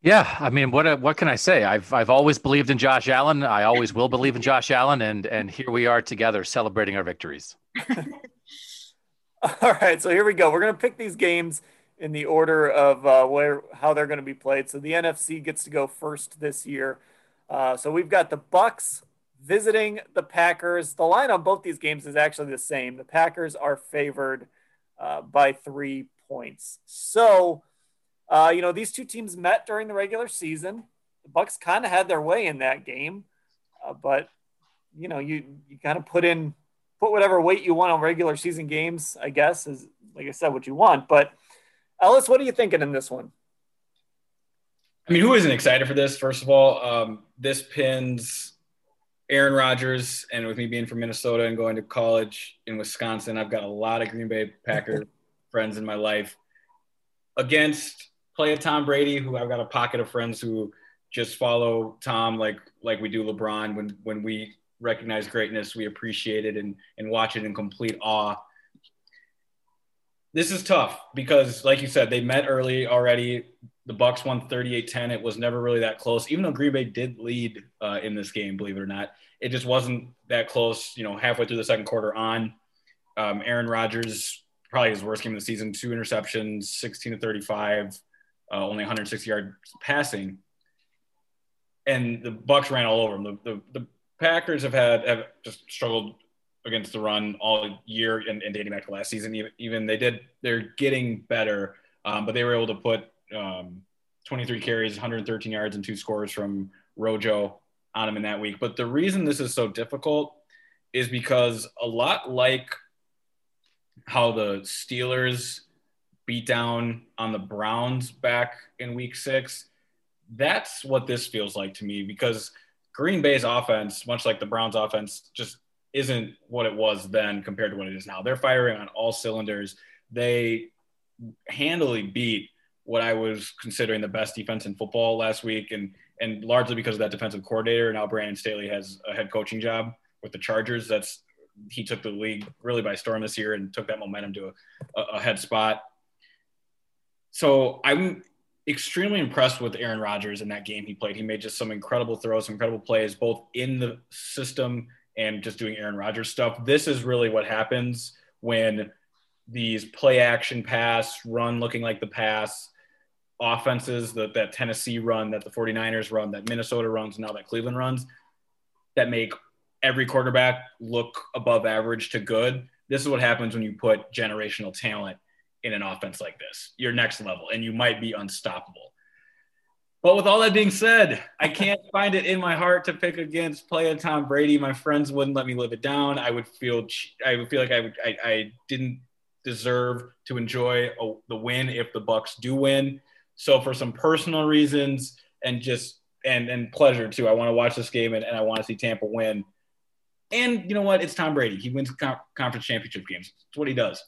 E: Yeah, I mean, what what can I say? I've I've always believed in Josh Allen. I always will believe in Josh Allen, and and here we are together celebrating our victories.
A: All right, so here we go. We're gonna pick these games in the order of uh, where how they're going to be played. So the NFC gets to go first this year. Uh, so we've got the Bucks visiting the Packers. The line on both these games is actually the same. The Packers are favored uh, by three points. So, uh, you know, these two teams met during the regular season. The Bucks kind of had their way in that game, uh, but you know, you you kind of put in put whatever weight you want on regular season games. I guess is like I said, what you want. But Ellis, what are you thinking in this one?
C: I mean, who isn't excited for this? First of all, um, this pins Aaron Rodgers, and with me being from Minnesota and going to college in Wisconsin, I've got a lot of Green Bay Packer friends in my life. Against play a Tom Brady, who I've got a pocket of friends who just follow Tom like like we do LeBron. When when we recognize greatness, we appreciate it and and watch it in complete awe. This is tough because, like you said, they met early already. The Bucks won 38-10. It was never really that close, even though Green Bay did lead uh, in this game. Believe it or not, it just wasn't that close. You know, halfway through the second quarter on, um, Aaron Rodgers probably his worst game of the season. Two interceptions, 16 to 35, uh, only 160 yards passing, and the Bucks ran all over him. The, the, the Packers have had have just struggled against the run all year and, and dating back to last season. Even, even, they did, they're getting better, um, but they were able to put um, 23 carries, 113 yards, and two scores from Rojo on him in that week. But the reason this is so difficult is because a lot like how the Steelers beat down on the Browns back in week six, that's what this feels like to me because Green Bay's offense, much like the Browns offense, just isn't what it was then compared to what it is now. They're firing on all cylinders. They handily beat what I was considering the best defense in football last week, and and largely because of that defensive coordinator. Now Brandon Staley has a head coaching job with the Chargers. That's he took the league really by storm this year and took that momentum to a, a head spot. So I'm extremely impressed with Aaron Rodgers in that game he played. He made just some incredible throws, some incredible plays, both in the system and just doing Aaron Rodgers stuff. This is really what happens when these play action pass, run looking like the pass offenses that, that Tennessee run, that the 49ers run, that Minnesota runs, now that Cleveland runs, that make every quarterback look above average to good. This is what happens when you put generational talent in an offense like this. You're next level and you might be unstoppable. But with all that being said, I can't find it in my heart to pick against play a Tom Brady. My friends wouldn't let me live it down. I would feel I would feel like I would I, I didn't deserve to enjoy a, the win if the Bucks do win. So for some personal reasons and just and and pleasure too, I want to watch this game and, and I want to see Tampa win. And you know what? It's Tom Brady. He wins conference championship games. That's what he does.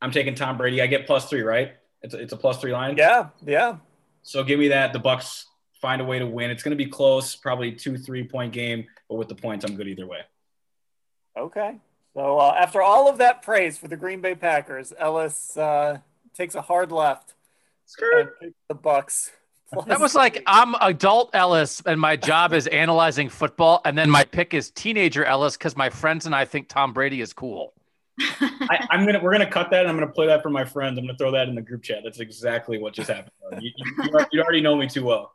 C: I'm taking Tom Brady. I get plus three, right? It's a, it's a plus three line.
A: Yeah, yeah.
C: So give me that. The Bucks find a way to win. It's going to be close, probably two, three point game, but with the points, I'm good either way.
A: Okay. So uh, after all of that praise for the Green Bay Packers, Ellis uh, takes a hard left. The Bucks.
E: That was like I'm adult Ellis, and my job is analyzing football, and then my pick is teenager Ellis because my friends and I think Tom Brady is cool.
C: I, am gonna we're gonna cut that and I'm gonna play that for my friends. I'm gonna throw that in the group chat. That's exactly what just happened. You, you, you already know me too well.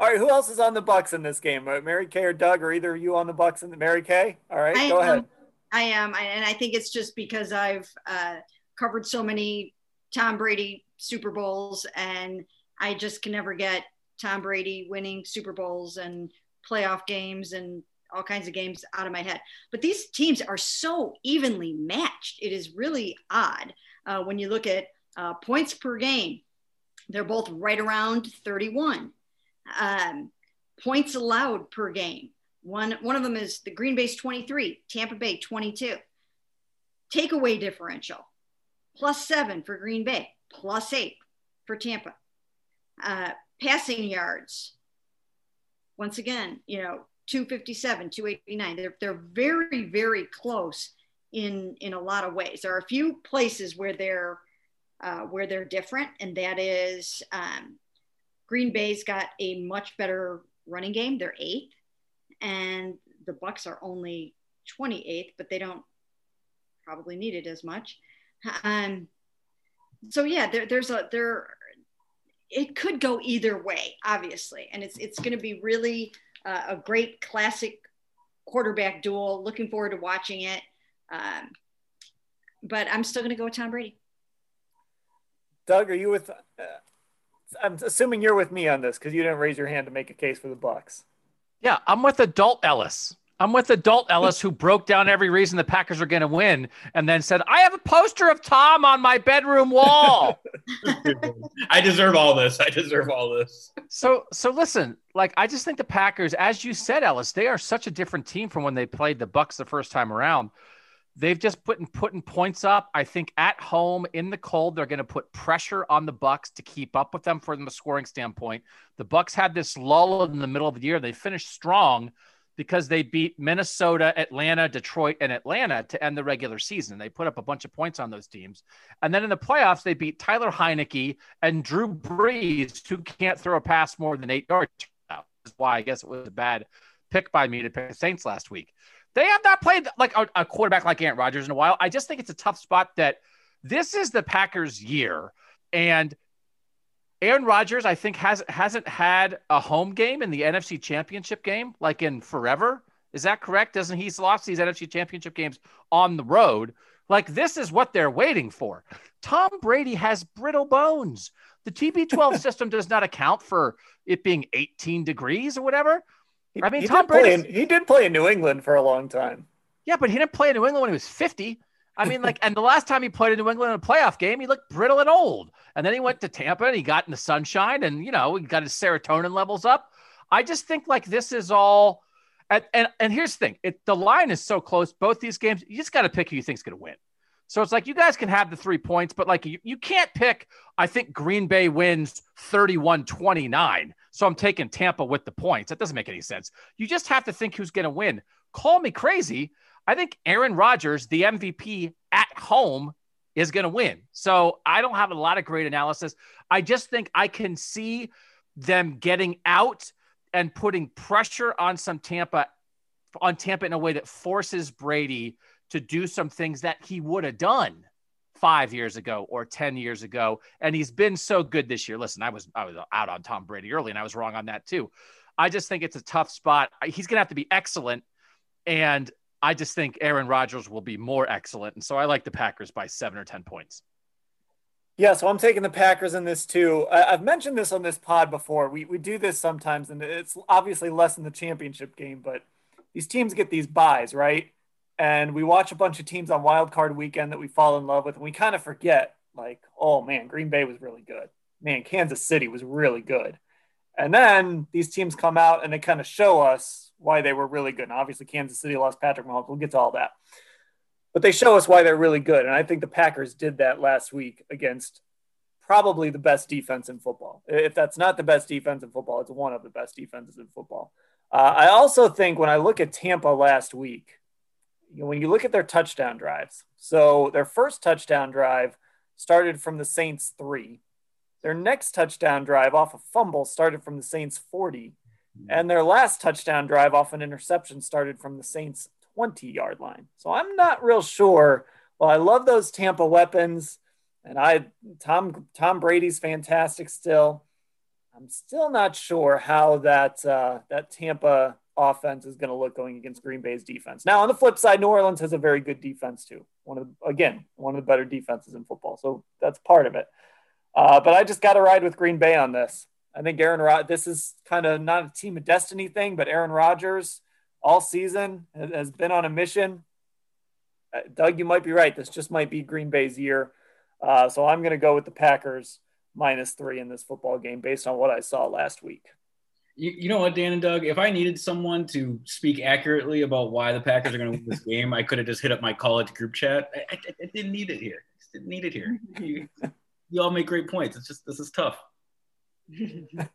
A: All right, who else is on the Bucks in this game? Uh, Mary Kay or Doug? Or either of you on the Bucks and the Mary Kay? All right, I go am, ahead.
B: I am, and I think it's just because I've uh, covered so many Tom Brady Super Bowls and I just can never get Tom Brady winning Super Bowls and playoff games and all kinds of games out of my head. But these teams are so evenly matched. It is really odd uh, when you look at uh, points per game. They're both right around 31. Um, points allowed per game. One, one of them is the Green Bay's 23, Tampa Bay 22. Takeaway differential, plus seven for Green Bay, plus eight for Tampa uh, passing yards. Once again, you know, 257, 289. They're, they're very, very close in in a lot of ways. There are a few places where they're uh, where they're different, and that is um, Green Bay's got a much better running game. They're eighth, and the Bucks are only 28th, but they don't probably need it as much. Um, so yeah, there, there's a there it could go either way, obviously, and it's it's going to be really uh, a great classic quarterback duel. Looking forward to watching it. Um, but I'm still going to go with Tom Brady.
A: Doug, are you with? Uh, I'm assuming you're with me on this because you didn't raise your hand to make a case for the Bucks.
E: Yeah, I'm with adult Ellis. I'm with adult Ellis, who broke down every reason the Packers are going to win, and then said, "I have a poster of Tom on my bedroom wall."
C: I deserve all this. I deserve all this.
E: So, so listen, like I just think the Packers, as you said, Ellis, they are such a different team from when they played the Bucks the first time around. They've just putting putting points up. I think at home in the cold, they're going to put pressure on the Bucks to keep up with them from the scoring standpoint. The Bucks had this lull in the middle of the year. They finished strong because they beat Minnesota, Atlanta, Detroit, and Atlanta to end the regular season. They put up a bunch of points on those teams. And then in the playoffs, they beat Taylor Heinicke and Drew Brees, who can't throw a pass more than eight yards. That's why I guess it was a bad pick by me to pick the Saints last week. They have not played like a, a quarterback like Aaron Rodgers in a while. I just think it's a tough spot that this is the Packers' year. And Aaron Rodgers, I think, has hasn't had a home game in the NFC Championship game like in forever. Is that correct? Doesn't he's lost these NFC Championship games on the road? Like this is what they're waiting for. Tom Brady has brittle bones. The TB12 system does not account for it being 18 degrees or whatever. I mean,
A: he
E: Tom Brady.
A: he did play in New England for a long time.
E: Yeah, but he didn't play in New England when he was 50. I mean, like, and the last time he played in New England in a playoff game, he looked brittle and old. And then he went to Tampa and he got in the sunshine and, you know, he got his serotonin levels up. I just think like this is all. And, and, and here's the thing it, the line is so close, both these games, you just got to pick who you think's going to win. So it's like you guys can have the three points, but like you, you can't pick. I think Green Bay wins 31 29. So I'm taking Tampa with the points. That doesn't make any sense. You just have to think who's going to win. Call me crazy. I think Aaron Rodgers, the MVP at home, is going to win. So I don't have a lot of great analysis. I just think I can see them getting out and putting pressure on some Tampa on Tampa in a way that forces Brady to do some things that he would have done five years ago or 10 years ago. And he's been so good this year. Listen, I was I was out on Tom Brady early and I was wrong on that too. I just think it's a tough spot. He's gonna have to be excellent. And I just think Aaron Rodgers will be more excellent. And so I like the Packers by seven or 10 points.
A: Yeah, so I'm taking the Packers in this too. I, have mentioned this on this pod before. We, we do this sometimes, and it's obviously less in the championship game, but these teams get these buys, right? And we watch a bunch of teams on wild card weekend that we fall in love with, and we kind of forget, like, oh man, Green Bay was really good. Man, Kansas City was really good. And then these teams come out and they kind of show us why they were really good. And obviously, Kansas City lost Patrick Mahomes. We'll get to all that. But they show us why they're really good. And I think the Packers did that last week against probably the best defense in football. If that's not the best defense in football, it's one of the best defenses in football. Uh, I also think when I look at Tampa last week, you know, when you look at their touchdown drives, so their first touchdown drive started from the Saints three. Their next touchdown drive off a fumble started from the Saints 40. And their last touchdown drive off an interception started from the Saints 20 yard line. So I'm not real sure. Well, I love those Tampa weapons. And I Tom Tom Brady's fantastic still. I'm still not sure how that uh, that Tampa offense is going to look going against Green Bay's defense. Now, on the flip side, New Orleans has a very good defense too. One of the, again one of the better defenses in football. So that's part of it. Uh, but I just got to ride with Green Bay on this. I think Aaron Rod. This is kind of not a team of destiny thing, but Aaron Rodgers all season has been on a mission. Uh, Doug, you might be right. This just might be Green Bay's year. Uh, so I'm going to go with the Packers minus three in this football game based on what I saw last week.
C: You, you know what, Dan and Doug? If I needed someone to speak accurately about why the Packers are going to win this game, I could have just hit up my college group chat. I, I, I didn't need it here. I didn't need it here. You, you all make great points. It's just this is tough.
A: well,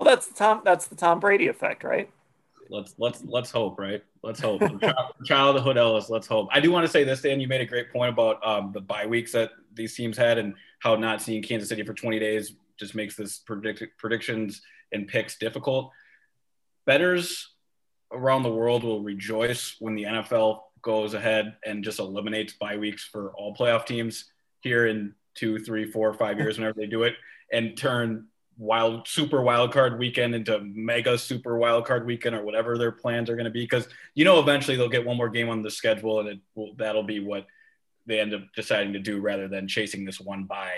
A: that's the Tom. That's the Tom Brady effect, right?
C: Let's let's let's hope, right? Let's hope. Childhood Ellis. Let's hope. I do want to say this, Dan. You made a great point about um, the bye weeks that these teams had, and how not seeing Kansas City for 20 days just makes this predict- predictions and picks difficult. Betters around the world will rejoice when the NFL goes ahead and just eliminates bye weeks for all playoff teams here in two, three, four, five years, whenever they do it, and turn wild super wild card weekend into mega super wild card weekend or whatever their plans are going to be because you know eventually they'll get one more game on the schedule and it will, that'll be what they end up deciding to do rather than chasing this one by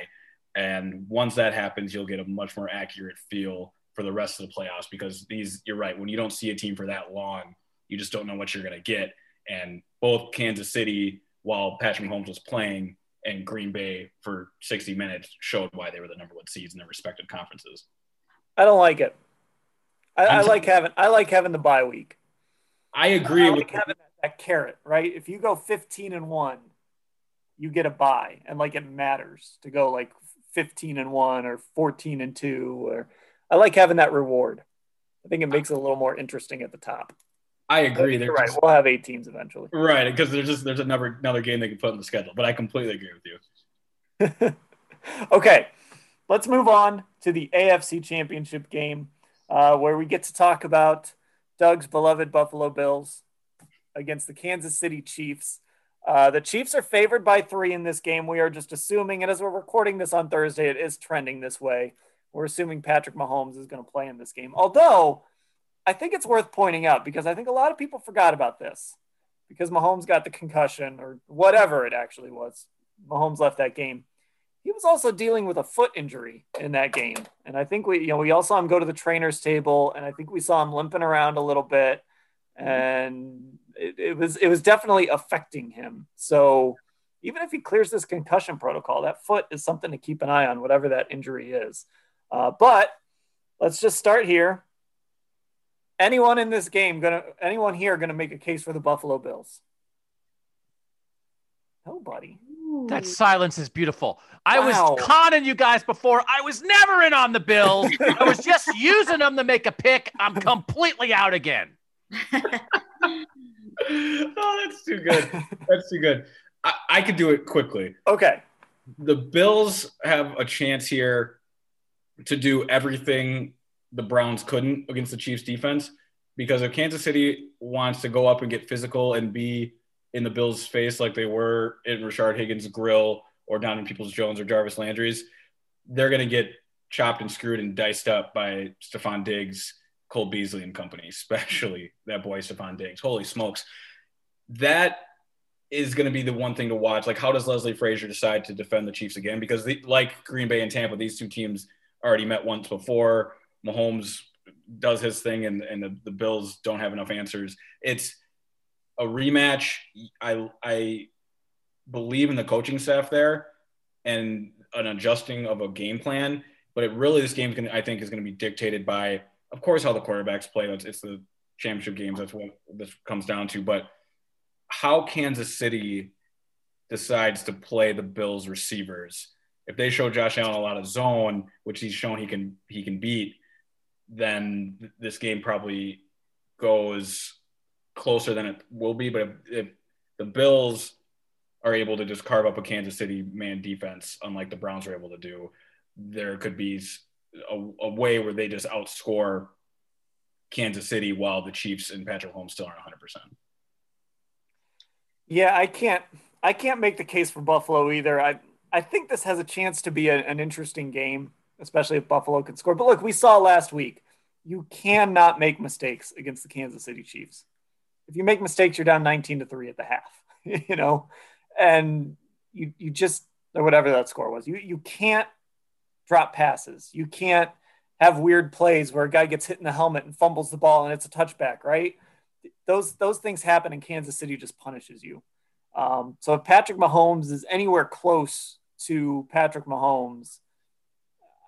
C: and once that happens you'll get a much more accurate feel for the rest of the playoffs because these you're right when you don't see a team for that long you just don't know what you're going to get. And both Kansas City while Patrick Mahomes was playing and Green Bay for 60 minutes showed why they were the number one seeds in their respective conferences.
A: I don't like it. I, I like having I like having the bye week.
C: I agree
A: I
C: with
A: having that, that carrot, right? If you go 15 and one, you get a bye, and like it matters to go like 15 and one or 14 and two. Or I like having that reward. I think it makes it a little more interesting at the top.
C: I agree. They're
A: right.
C: just-
A: We'll have eight teams eventually.
C: right because there's just there's another another game they can put on the schedule. But I completely agree with you.
A: okay, let's move on to the AFC Championship game, uh, where we get to talk about Doug's beloved Buffalo Bills against the Kansas City Chiefs. Uh, the Chiefs are favored by three in this game. We are just assuming, and as we're recording this on Thursday, it is trending this way. We're assuming Patrick Mahomes is going to play in this game. Although, I think it's worth pointing out because I think a lot of people forgot about this because Mahomes got the concussion or whatever it actually was. Mahomes left that game he was also dealing with a foot injury in that game. And I think we, you know, we all saw him go to the trainer's table and I think we saw him limping around a little bit and it, it was, it was definitely affecting him. So even if he clears this concussion protocol, that foot is something to keep an eye on, whatever that injury is. Uh, but let's just start here. Anyone in this game gonna, anyone here gonna make a case for the Buffalo Bills? Nobody.
E: That silence is beautiful. I
A: Wow.
E: was conning you guys before. I was never in on the Bills. I was just using them to make a pick. I'm completely out again.
C: oh, that's too good. That's too good. I, I could do it quickly.
A: Okay.
C: The Bills have a chance here to do everything the Browns couldn't against the Chiefs defense because if Kansas City wants to go up and get physical and be in the Bills' face like they were in Rashard Higgins' grill or down in Peoples Jones or Jarvis Landry's, they're going to get chopped and screwed and diced up by Stefon Diggs, Cole Beasley and company, especially that boy Stefon Diggs. Holy smokes. That is going to be the one thing to watch. Like, how does Leslie Frazier decide to defend the Chiefs again? Because, they, like Green Bay and Tampa, these two teams already met once before. Mahomes does his thing, and, and the, the Bills don't have enough answers. It's a rematch. I, I believe in the coaching staff there and an adjusting of a game plan. But it really, this game, I think, is going to be dictated by, of course, how the quarterbacks play. It's, it's the championship games. That's what this comes down to. But how Kansas City decides to play the Bills receivers. If they show Josh Allen a lot of zone, which he's shown he can he can beat, then th- this game probably goes closer than it will be. But if, if the Bills are able to just carve up a Kansas City man defense, unlike the Browns are able to do, there could be a, a way where they just outscore Kansas City while the Chiefs and Patrick Holmes still aren't 100%.
A: Yeah, I can't I can't make the case for Buffalo either. I I think this has a chance to be a, an interesting game, especially if Buffalo can score. But look, we saw last week, you cannot make mistakes against the Kansas City Chiefs. If you make mistakes, you're down 19 to 3 at the half, you know, and you you just or whatever that score was. You you can't drop passes. You can't have weird plays where a guy gets hit in the helmet and fumbles the ball and it's a touchback, right? Those those things happen and Kansas City just punishes you. Um, so if Patrick Mahomes is anywhere close to Patrick Mahomes,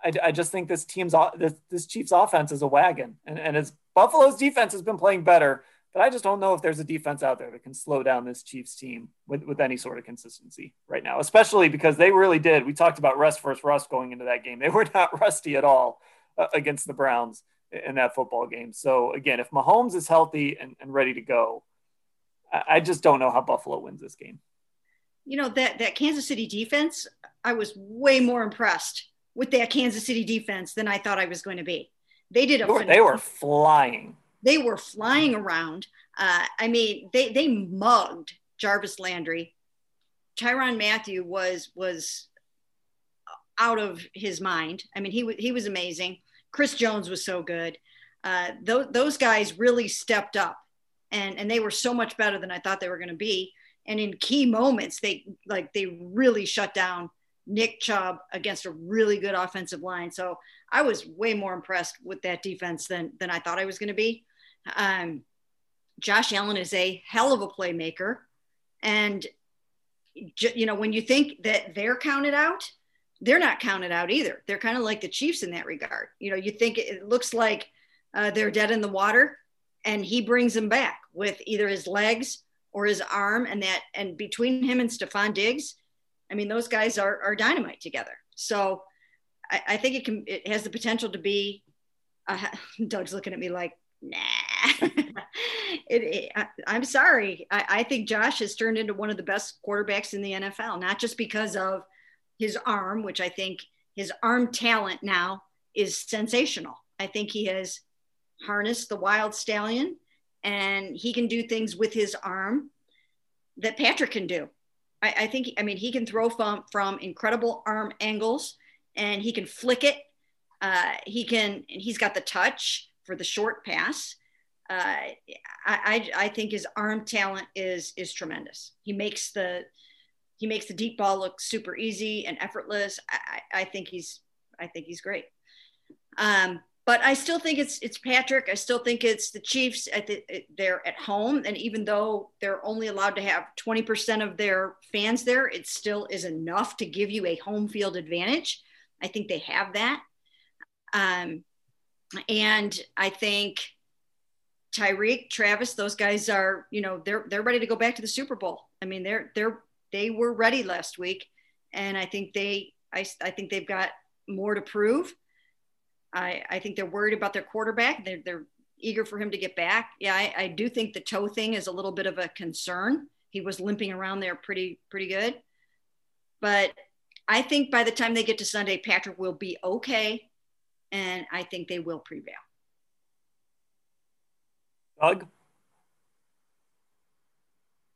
A: I, I just think this team's this, this Chiefs offense is a wagon, and and as Buffalo's defense has been playing better, but I just don't know if there's a defense out there that can slow down this Chiefs team with with any sort of consistency right now, especially because they really did. We talked about rest versus rust going into that game; they were not rusty at all uh, against the Browns in that football game. So again, if Mahomes is healthy and, and ready to go, I, I just don't know how Buffalo wins this game.
B: You know that that Kansas City defense, I was way more impressed with that Kansas City defense than I thought I was going to be. They did a
A: They were, they were flying.
B: They were flying around. Uh, I mean, they they mugged Jarvis Landry. Tyrann Mathieu was was out of his mind. I mean, he was he was amazing. Chris Jones was so good. Uh, th- those guys really stepped up, and and they were so much better than I thought they were going to be. And in key moments, they like they really shut down Nick Chubb against a really good offensive line. So I was way more impressed with that defense than than I thought I was going to be. Um, Josh Allen is a hell of a playmaker, and you know when you think that they're counted out, they're not counted out either. They're kind of like the Chiefs in that regard. You know, you think it looks like uh, they're dead in the water, and he brings them back with either his legs or his arm, and that and between him and Stefon Diggs, I mean, those guys are are dynamite together. So I, I think it can it has the potential to be. Uh, Doug's looking at me like, nah. it, it, I, am sorry. I, I think Josh has turned into one of the best quarterbacks in the NFL, not just because of his arm, which I think his arm talent now is sensational. I think he has harnessed the wild stallion and he can do things with his arm that Patrick can do. I, I think, I mean, he can throw from, from incredible arm angles and he can flick it. Uh, he can, he's got the touch for the short pass. Uh, I, I think his arm talent is is tremendous. He makes the he makes the deep ball look super easy and effortless. I, I think he's I think he's great. Um, but I still think it's it's Patrick. I still think it's the Chiefs. At the, they're at home, and even though they're only allowed to have twenty percent of their fans there, it still is enough to give you a home field advantage. I think they have that, um, and I think Tyreek, Travis, those guys are you know they're they're ready to go back to the Super Bowl. I mean they're they're they were ready last week, and I think they I I think they've got more to prove I, I think they're worried about their quarterback. They're, they're eager for him to get back. Yeah, I, I do think the toe thing is a little bit of a concern. He was limping around there pretty pretty good, but I think by the time they get to Sunday, Patrick will be okay, and I think they will prevail.
A: Doug.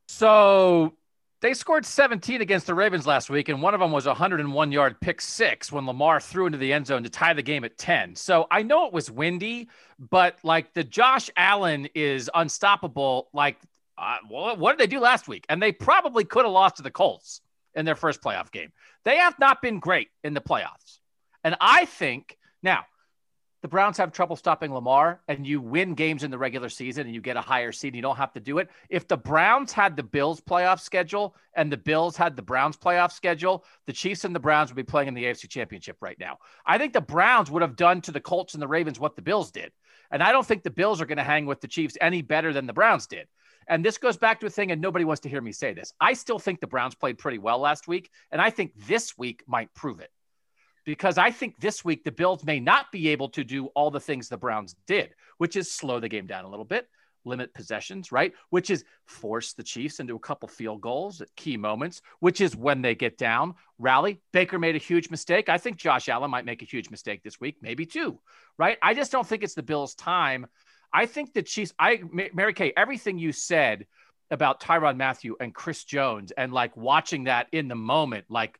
E: So they scored 17 against the Ravens last week, and one of them was a 101 yard pick six when Lamar threw into the end zone to tie the game at 10. So I know it was windy, but like the Josh Allen is unstoppable. Like, uh, what did they do last week? And they probably could have lost to the Colts in their first playoff game. They have not been great in the playoffs. And I think now the Browns have trouble stopping Lamar and you win games in the regular season and you get a higher seed, you don't have to do it. If the Browns had the Bills playoff schedule and the Bills had the Browns playoff schedule, the Chiefs and the Browns would be playing in the AFC Championship right now. I think the Browns would have done to the Colts and the Ravens what the Bills did. And I don't think the Bills are going to hang with the Chiefs any better than the Browns did. And this goes back to a thing, and nobody wants to hear me say this. I still think the Browns played pretty well last week, and I think this week might prove it because I think this week the Bills may not be able to do all the things the Browns did, which is slow the game down a little bit, limit possessions, right? Which is force the Chiefs into a couple field goals at key moments, which is when they get down, rally. Baker made a huge mistake. I think Josh Allen might make a huge mistake this week, maybe two, right? I just don't think it's the Bills' time. I think the Chiefs, I, Mary Kay, everything you said about Tyrann Mathieu and Chris Jones and like watching that in the moment, like,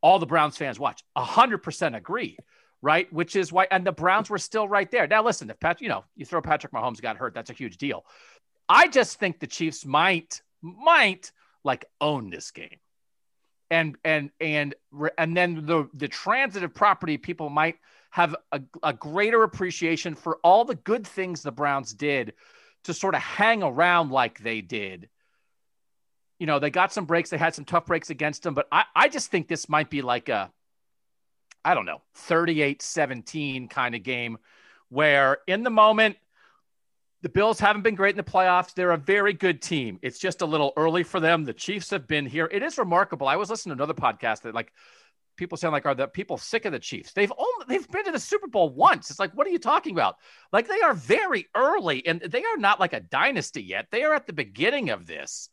E: all the Browns fans watch. 100% agree, right? Which is why, and the Browns were still right there. Now, listen, if Pat, you know, you throw Patrick Mahomes got hurt, that's a huge deal. I just think the Chiefs might, might like own this game. And, and, and, and then the, the transitive property people might have a, a greater appreciation for all the good things the Browns did to sort of hang around like they did you know, they got some breaks. They had some tough breaks against them, but I, I just think this might be like a, I don't know, 38 17 kind of game where in the moment, the Bills haven't been great in the playoffs. They're a very good team. It's just a little early for them. The Chiefs have been here. It is remarkable. I was listening to another podcast that like people sound like are the people sick of the Chiefs? They've only they've been to the Super Bowl once. It's like, what are you talking about? Like they are very early and they are not like a dynasty yet. They are at the beginning of this.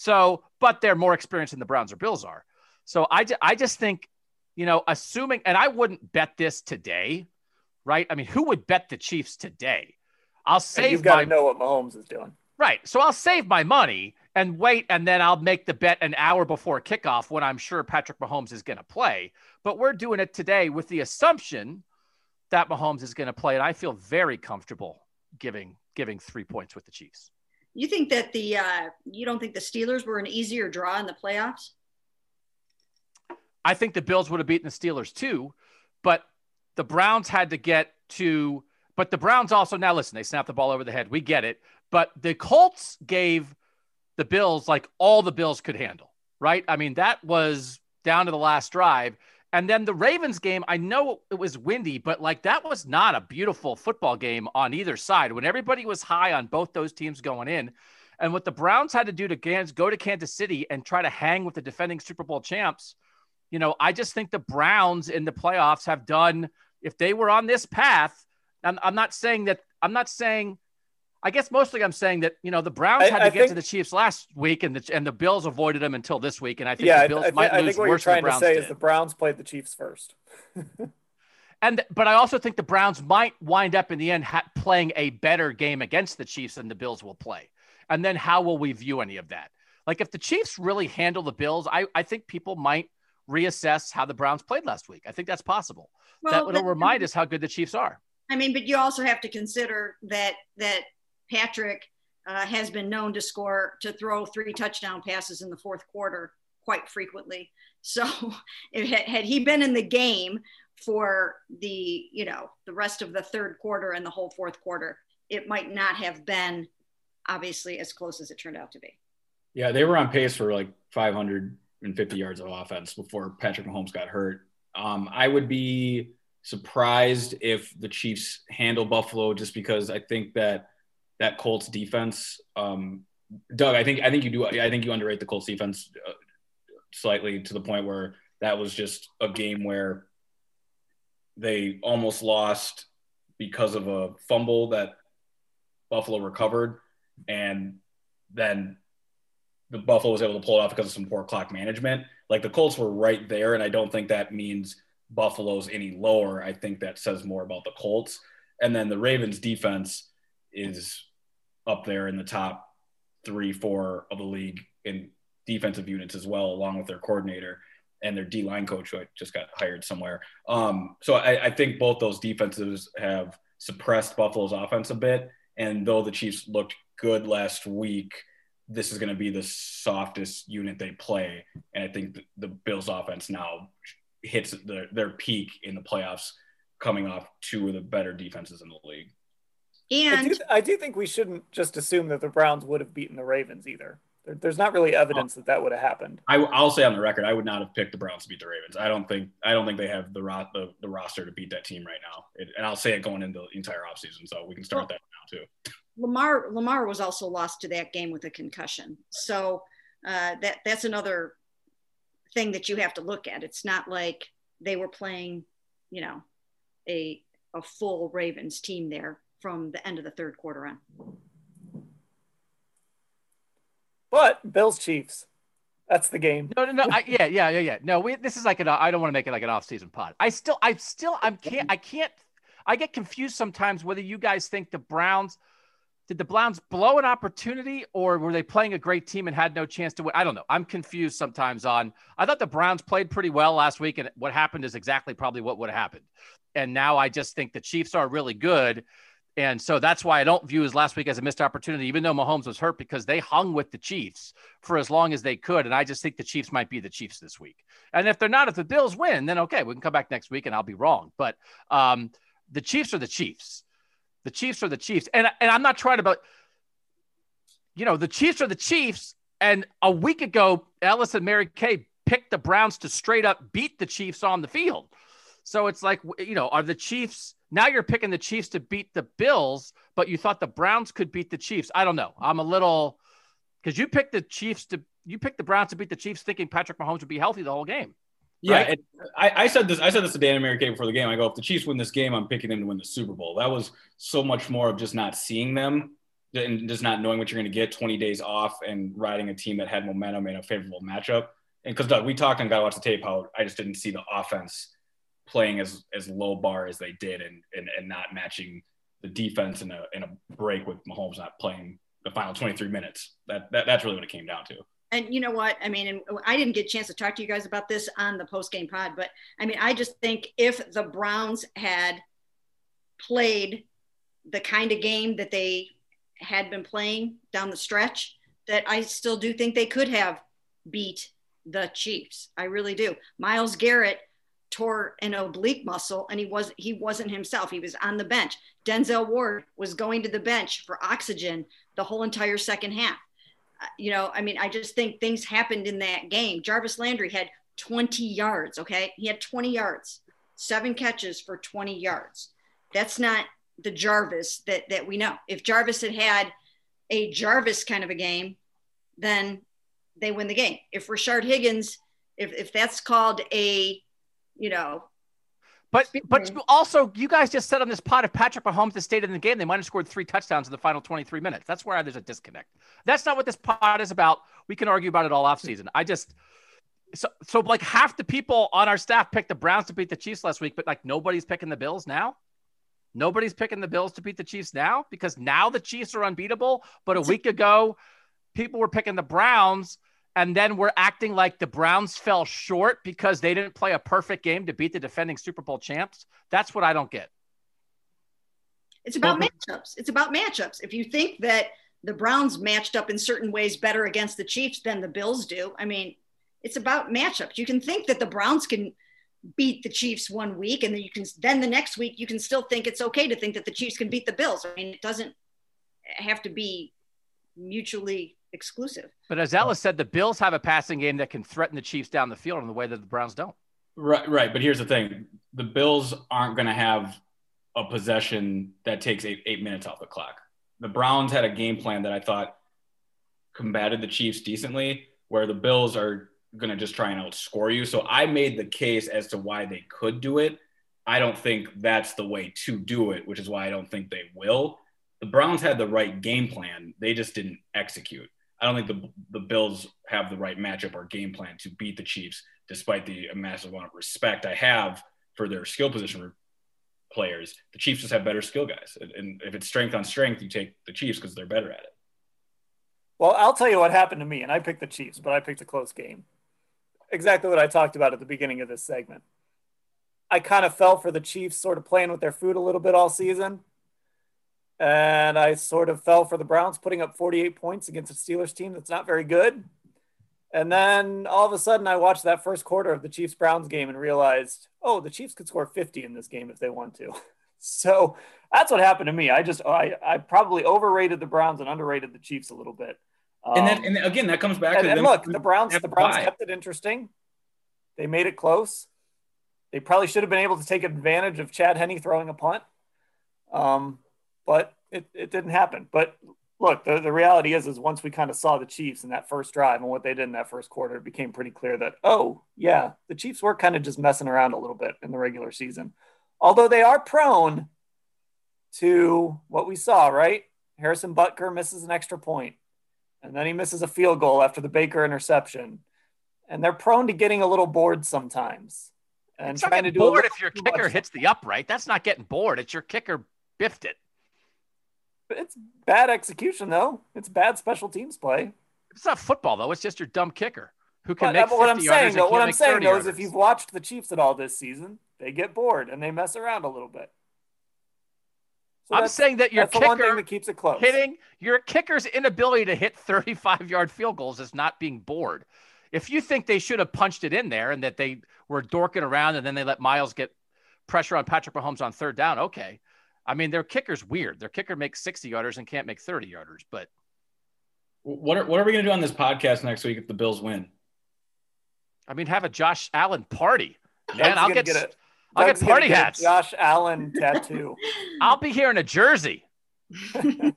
E: So, but they're more experienced than the Browns or Bills are. So I, I just think, you know, assuming, and I wouldn't bet this today, right? I mean, who would bet the Chiefs today? I'll save. And
A: you've got my, to know what Mahomes is doing,
E: right? So I'll save my money and wait, and then I'll make the bet an hour before kickoff when I'm sure Patrick Mahomes is going to play. But we're doing it today with the assumption that Mahomes is going to play, and I feel very comfortable giving giving three points with the Chiefs.
B: You think that the uh, you don't think the Steelers were an easier draw in the playoffs?
E: I think the Bills would have beaten the Steelers too, but the Browns had to get to. But the Browns also now listen. They snapped the ball over the head. We get it. But the Colts gave the Bills like all the Bills could handle. Right? I mean that was down to the last drive. And then the Ravens game, I know it was windy, but like that was not a beautiful football game on either side when everybody was high on both those teams going in. And what the Browns had to do to go to Kansas City and try to hang with the defending Super Bowl champs, you know, I just think the Browns in the playoffs have done, if they were on this path, I'm, I'm not saying that, I'm not saying, I guess mostly I'm saying that you know the Browns
A: I-
E: had to
A: I
E: get
A: think-
E: to the Chiefs last week, and the and the Bills avoided them until this week, and I think
A: Yeah,
E: the Bills
A: I,
E: might
A: I
E: lose
A: think what you're
E: worse than the
A: trying to
E: Browns
A: say
E: did.
A: is the Browns played the Chiefs first.
E: And but I also think the Browns might wind up in the end ha- playing a better game against the Chiefs than the Bills will play. And then how will we view any of that? Like if the Chiefs really handle the Bills, I, I think people might reassess how the Browns played last week. I think that's possible. that will remind us how good the Chiefs are.
B: I mean, but you also have to consider that that Patrick uh, has been known to score to throw three touchdown passes in the fourth quarter quite frequently. So, had, had he been in the game for the you know the rest of the third quarter and the whole fourth quarter, it might not have been obviously as close as it turned out to be.
C: Yeah, they were on pace for like 550 yards of offense before Patrick Mahomes got hurt. Um, I would be surprised if the Chiefs handle Buffalo just because I think that that Colts defense, um, Doug, I think I think you do. I think you underrate the Colts defense uh, slightly to the point where that was just a game where they almost lost because of a fumble that Buffalo recovered, and then the Buffalo was able to pull it off because of some poor clock management. Like the Colts were right there, and I don't think that means Buffalo's any lower. I think that says more about the Colts. And then the Ravens defense is up there in the top three, four of the league in defensive units as well, along with their coordinator and their D line coach, who I just got hired somewhere. Um, so I, I think both those defenses have suppressed Buffalo's offense a bit. And though the Chiefs looked good last week, this is going to be the softest unit they play. And I think the, the Bills offense now hits the, their peak in the playoffs coming off two of the better defenses in the league.
A: I
B: And
A: do, I do think we shouldn't just assume that the Browns would have beaten the Ravens either. There, there's not really evidence that that would have happened.
C: I, I'll say on the record, I would not have picked the Browns to beat the Ravens. I don't think I don't think they have the ro- the, the roster to beat that team right now. It, and I'll say it going into the entire offseason, so we can start that now too.
B: Lamar Lamar was also lost to that game with a concussion. So uh, that that's another thing that you have to look at. It's not like they were playing, you know, a a full Ravens team there from the end of the third quarter on.
A: But Bills Chiefs, that's the game.
E: No, no, no. I, yeah, yeah, yeah, yeah. No, we, this is like an. I don't want to make it like an off-season pod. I still, I still, I'm can't, I can't. I get confused sometimes whether you guys think the Browns did the Browns blow an opportunity or were they playing a great team and had no chance to win? I don't know. I'm confused sometimes on. I thought the Browns played pretty well last week, and what happened is exactly probably what would have happened. And now I just think the Chiefs are really good. And so that's why I don't view his last week as a missed opportunity, even though Mahomes was hurt, because they hung with the Chiefs for as long as they could. And I just think the Chiefs might be the Chiefs this week. And if they're not, if the Bills win, then okay, we can come back next week and I'll be wrong. But um, the Chiefs are the Chiefs. The Chiefs are the Chiefs. And, and I'm not trying to, but, you know, the Chiefs are the Chiefs. And a week ago, Ellis and Mary Kay picked the Browns to straight up beat the Chiefs on the field. So it's like, you know, are the Chiefs now you're picking the Chiefs to beat the Bills, but you thought the Browns could beat the Chiefs? I don't know. I'm a little because you picked the Chiefs to you picked the Browns to beat the Chiefs, thinking Patrick Mahomes would be healthy the whole game.
C: Yeah,
E: Right.
C: I, I said this. I said this to Dan and Mary Kay before the game. I go, if the Chiefs win this game, I'm picking them to win the Super Bowl. That was so much more of just not seeing them and just not knowing what you're going to get. 20 days off and riding a team that had momentum in a favorable matchup. And because Doug, we talked and got to watch the tape how I just didn't see the offense playing as as low bar as they did and and, and not matching the defense in a in a break with Mahomes not playing the final 23 minutes. That, that that's really what it came down to.
B: And you know what? I mean, and I didn't get a chance to talk to you guys about this on the post game pod, but I mean, I just think if the Browns had played the kind of game that they had been playing down the stretch, that I still do think they could have beat the Chiefs. I really do. Myles Garrett tore an oblique muscle and he was he wasn't himself. He was on the bench. Denzel Ward was going to the bench for oxygen the whole entire second half Uh, you know, I mean, I just think things happened in that game. Jarvis Landry had 20 yards. Okay. He had 20 yards, seven catches for 20 yards. That's not the Jarvis that, that we know. If Jarvis had had a Jarvis kind of a game, then they win the game. If Rashard Higgins, if, if that's called a, you know,
E: But but you also you guys just said on this pod if Patrick Mahomes had stayed in the game, they might have scored three touchdowns in the final 23 minutes. That's where there's a disconnect. That's not what this pod is about. We can argue about it all offseason. I just so so like half the people on our staff picked the Browns to beat the Chiefs last week, but like nobody's picking the Bills now. Nobody's picking the Bills to beat the Chiefs now because now the Chiefs are unbeatable. But a week ago, people were picking the Browns and then we're acting like the Browns fell short because they didn't play a perfect game to beat the defending Super Bowl champs. That's what I don't get.
B: It's about mm-hmm. matchups. It's about matchups. If you think that the Browns matched up in certain ways better against the Chiefs than the Bills do, I mean, it's about matchups. You can think that the Browns can beat the Chiefs one week, and then you can then the next week you can still think it's okay to think that the Chiefs can beat the Bills. I mean, it doesn't have to be mutually exclusive.
E: But as Ellis said, the Bills have a passing game that can threaten the Chiefs down the field in the way that the Browns don't.
C: Right, right. But here's the thing: the Bills aren't going to have a possession that takes eight, eight minutes off the clock. The Browns had a game plan that I thought combated the Chiefs decently, where the Bills are going to just try and outscore you. So I made the case as to why they could do it. I don't think that's the way to do it, which is why I don't think they will. The Browns had the right game plan, they just didn't execute. I don't think the the Bills have the right matchup or game plan to beat the Chiefs, despite the massive amount of respect I have for their skill position players. The Chiefs just have better skill guys, and if it's strength on strength, you take the Chiefs because they're better at it.
A: Well, I'll tell you what happened to me, and I picked the Chiefs, but I picked a close game. Exactly what I talked about at the beginning of this segment. I kind of fell for the Chiefs sort of playing with their food a little bit all season and I sort of fell for the Browns putting up 48 points against a Steelers team that's not very good. And then all of a sudden, I watched that first quarter of the Chiefs Browns game and realized, oh, the Chiefs could score 50 in this game if they want to. so that's what happened to me. I just, I, I probably overrated the Browns and underrated the Chiefs a little bit.
C: Um, and then, and again, that comes back
A: and,
C: to
A: and look, the Browns, the Browns kept it interesting. They made it close. They probably should have been able to take advantage of Chad Henne throwing a punt. Um, but it, it didn't happen. But look, the, the reality is, is once we kind of saw the Chiefs in that first drive and what they did in that first quarter, it became pretty clear that, oh, yeah, the Chiefs were kind of just messing around a little bit in the regular season. Although they are prone to what we saw, right? Harrison Butker misses an extra point, and then he misses a field goal after the Baker interception. And they're prone to getting a little bored sometimes. And
E: it's
A: trying to do
E: bored if your kicker hits the upright. That's not getting bored. It's your kicker biffed it.
A: It's bad execution, though. It's bad special teams play.
E: It's not football, though. It's just your dumb kicker who can
A: but,
E: make.
A: Uh, what I'm saying, though, what I'm saying, though,
E: is
A: if you've watched the Chiefs at all this season, they get bored and they mess around a little bit.
E: So I'm saying that your kicker
A: that keeps it close.
E: Hitting your kicker's inability to hit 35 yard field goals is not being bored. If you think they should have punched it in there and that they were dorking around and then they let Myles get pressure on Patrick Mahomes on third down, okay. I mean, their kicker's weird. Their kicker makes 60 yarders and can't make 30 yarders, but
C: what are, what are we going to do on this podcast next week if the Bills win?
E: I mean, have a Josh Allen party. Man, I'll get,
A: get a,
E: I'll get party
A: get
E: hats.
A: Josh Allen tattoo.
E: I'll be here in a jersey.
C: oh,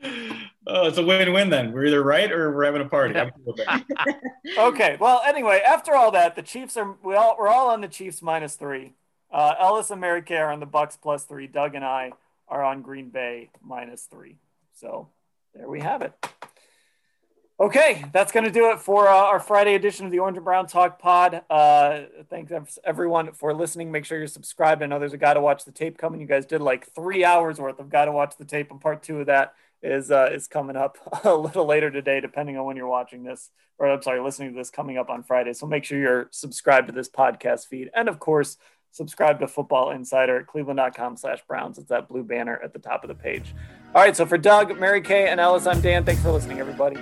C: it's a win-win then. We're either right or we're having a party.
A: okay. Well, anyway, after all that, the Chiefs are we all we're all on the Chiefs minus three. Uh, Ellis and Mary Kay are on the Bucks plus three. Doug and I are on Green Bay minus three. So there we have it. Okay, that's going to do it for uh, our Friday edition of the Orange and Brown Talk Pod. Uh, thanks everyone for listening. Make sure you're subscribed. I know there's a Got to Watch the Tape coming. You guys did like three hours worth of Got to Watch the Tape, and part two of that is uh, is coming up a little later today, depending on when you're watching this, or I'm sorry, listening to this coming up on Friday. So make sure you're subscribed to this podcast feed, and of course subscribe to Football Insider at cleveland.com slash Browns. It's that blue banner at the top of the page. All right, so for Doug, Mary Kay, and Ellis, I'm Dan. Thanks for listening, everybody.